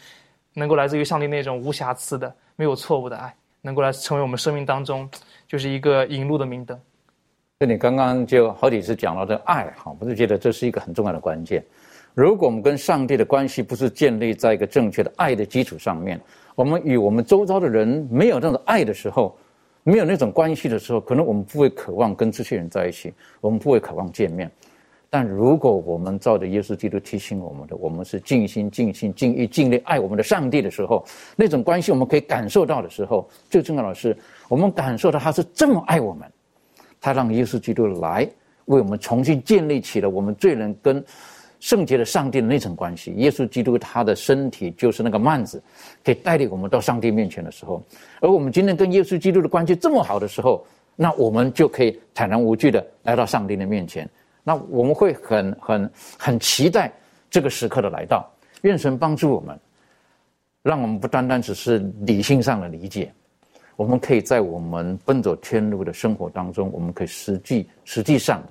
能够来自于上帝那种无瑕疵的、没有错误的爱，能够来成为我们生命当中就是一个引路的明灯。那你刚刚就好几次讲到这爱，哈，我就觉得这是一个很重要的关键。如果我们跟上帝的关系不是建立在一个正确的爱的基础上面，我们与我们周遭的人没有那种爱的时候，没有那种关系的时候，可能我们不会渴望跟这些人在一起，我们不会渴望见面。但如果我们照着耶稣基督提醒我们的，我们是尽心、尽心、尽意、尽力爱我们的上帝的时候，那种关系我们可以感受到的时候，最重要的是，我们感受到他是这么爱我们，他让耶稣基督来为我们重新建立起了我们罪人跟圣洁的上帝的那层关系。耶稣基督他的身体就是那个幔子，可以带领我们到上帝面前的时候，而我们今天跟耶稣基督的关系这么好的时候，那我们就可以坦然无惧的来到上帝的面前。那我们会很很很期待这个时刻的来到，愿神帮助我们，让我们不单单只是理性上的理解，我们可以在我们奔走天路的生活当中，我们可以实际实际上的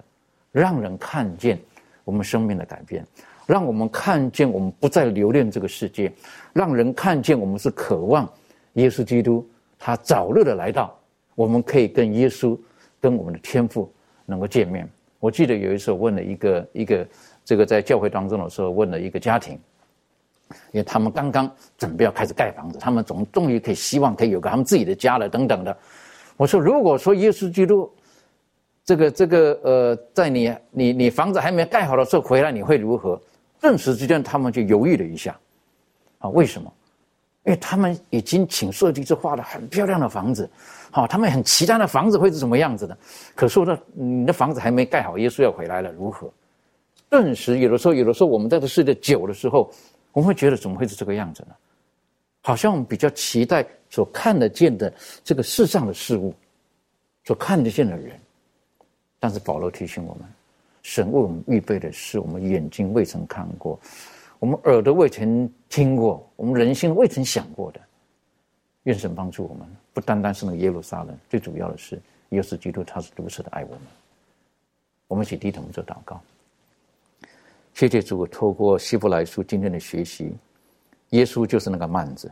让人看见我们生命的改变，让我们看见我们不再留恋这个世界，让人看见我们是渴望耶稣基督他早日的来到，我们可以跟耶稣跟我们的天父能够见面。我记得有一次我问了一个一个这个在教会当中的时候问了一个家庭，因为他们刚刚准备要开始盖房子，他们总终于可以希望可以有个他们自己的家了等等的。我说如果说耶稣基督这个这个呃在你你你房子还没盖好的时候回来你会如何？顿时之间他们就犹豫了一下，啊为什么？因为他们已经请设计师画了很漂亮的房子。好，他们很期待的房子会是什么样子的？可是呢，你的房子还没盖好，耶稣要回来了，如何？顿时，有的时候，有的时候，我们在这睡得久的时候，我们会觉得怎么会是这个样子呢？好像我们比较期待所看得见的这个世上的事物，所看得见的人。但是保罗提醒我们，神为我们预备的是我们眼睛未曾看过，我们耳朵未曾听过，我们人心未曾想过的。愿神帮助我们。不单单是那个耶路撒冷，最主要的是耶稣基督，他是如此的爱我们。我们一起低头做祷告。谢谢主，透过希伯来书今天的学习，耶稣就是那个幔子。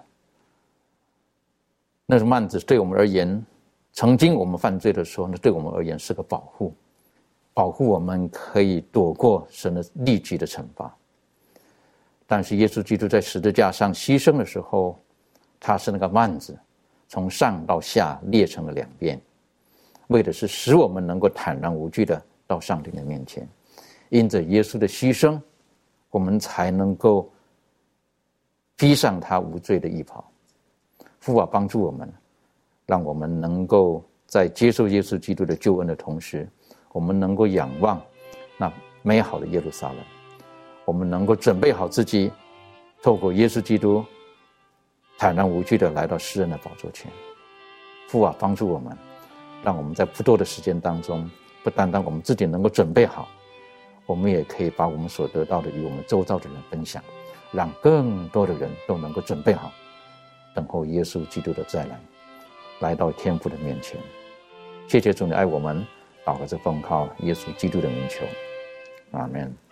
那个幔子对我们而言，曾经我们犯罪的时候，那对我们而言是个保护，保护我们可以躲过神的立即的惩罚。但是耶稣基督在十字架上牺牲的时候，他是那个幔子。从上到下裂成了两边，为的是使我们能够坦然无惧的到上帝的面前。因着耶稣的牺牲，我们才能够披上他无罪的衣袍。父啊，帮助我们，让我们能够在接受耶稣基督的救恩的同时，我们能够仰望那美好的耶路撒冷。我们能够准备好自己，透过耶稣基督。坦然无惧的来到诗人的宝座前，父啊，帮助我们，让我们在不多的时间当中，不单单我们自己能够准备好，我们也可以把我们所得到的与我们周遭的人分享，让更多的人都能够准备好，等候耶稣基督的再来，来到天父的面前。谢谢主，你爱我们，祷告这奉靠耶稣基督的名求，阿门。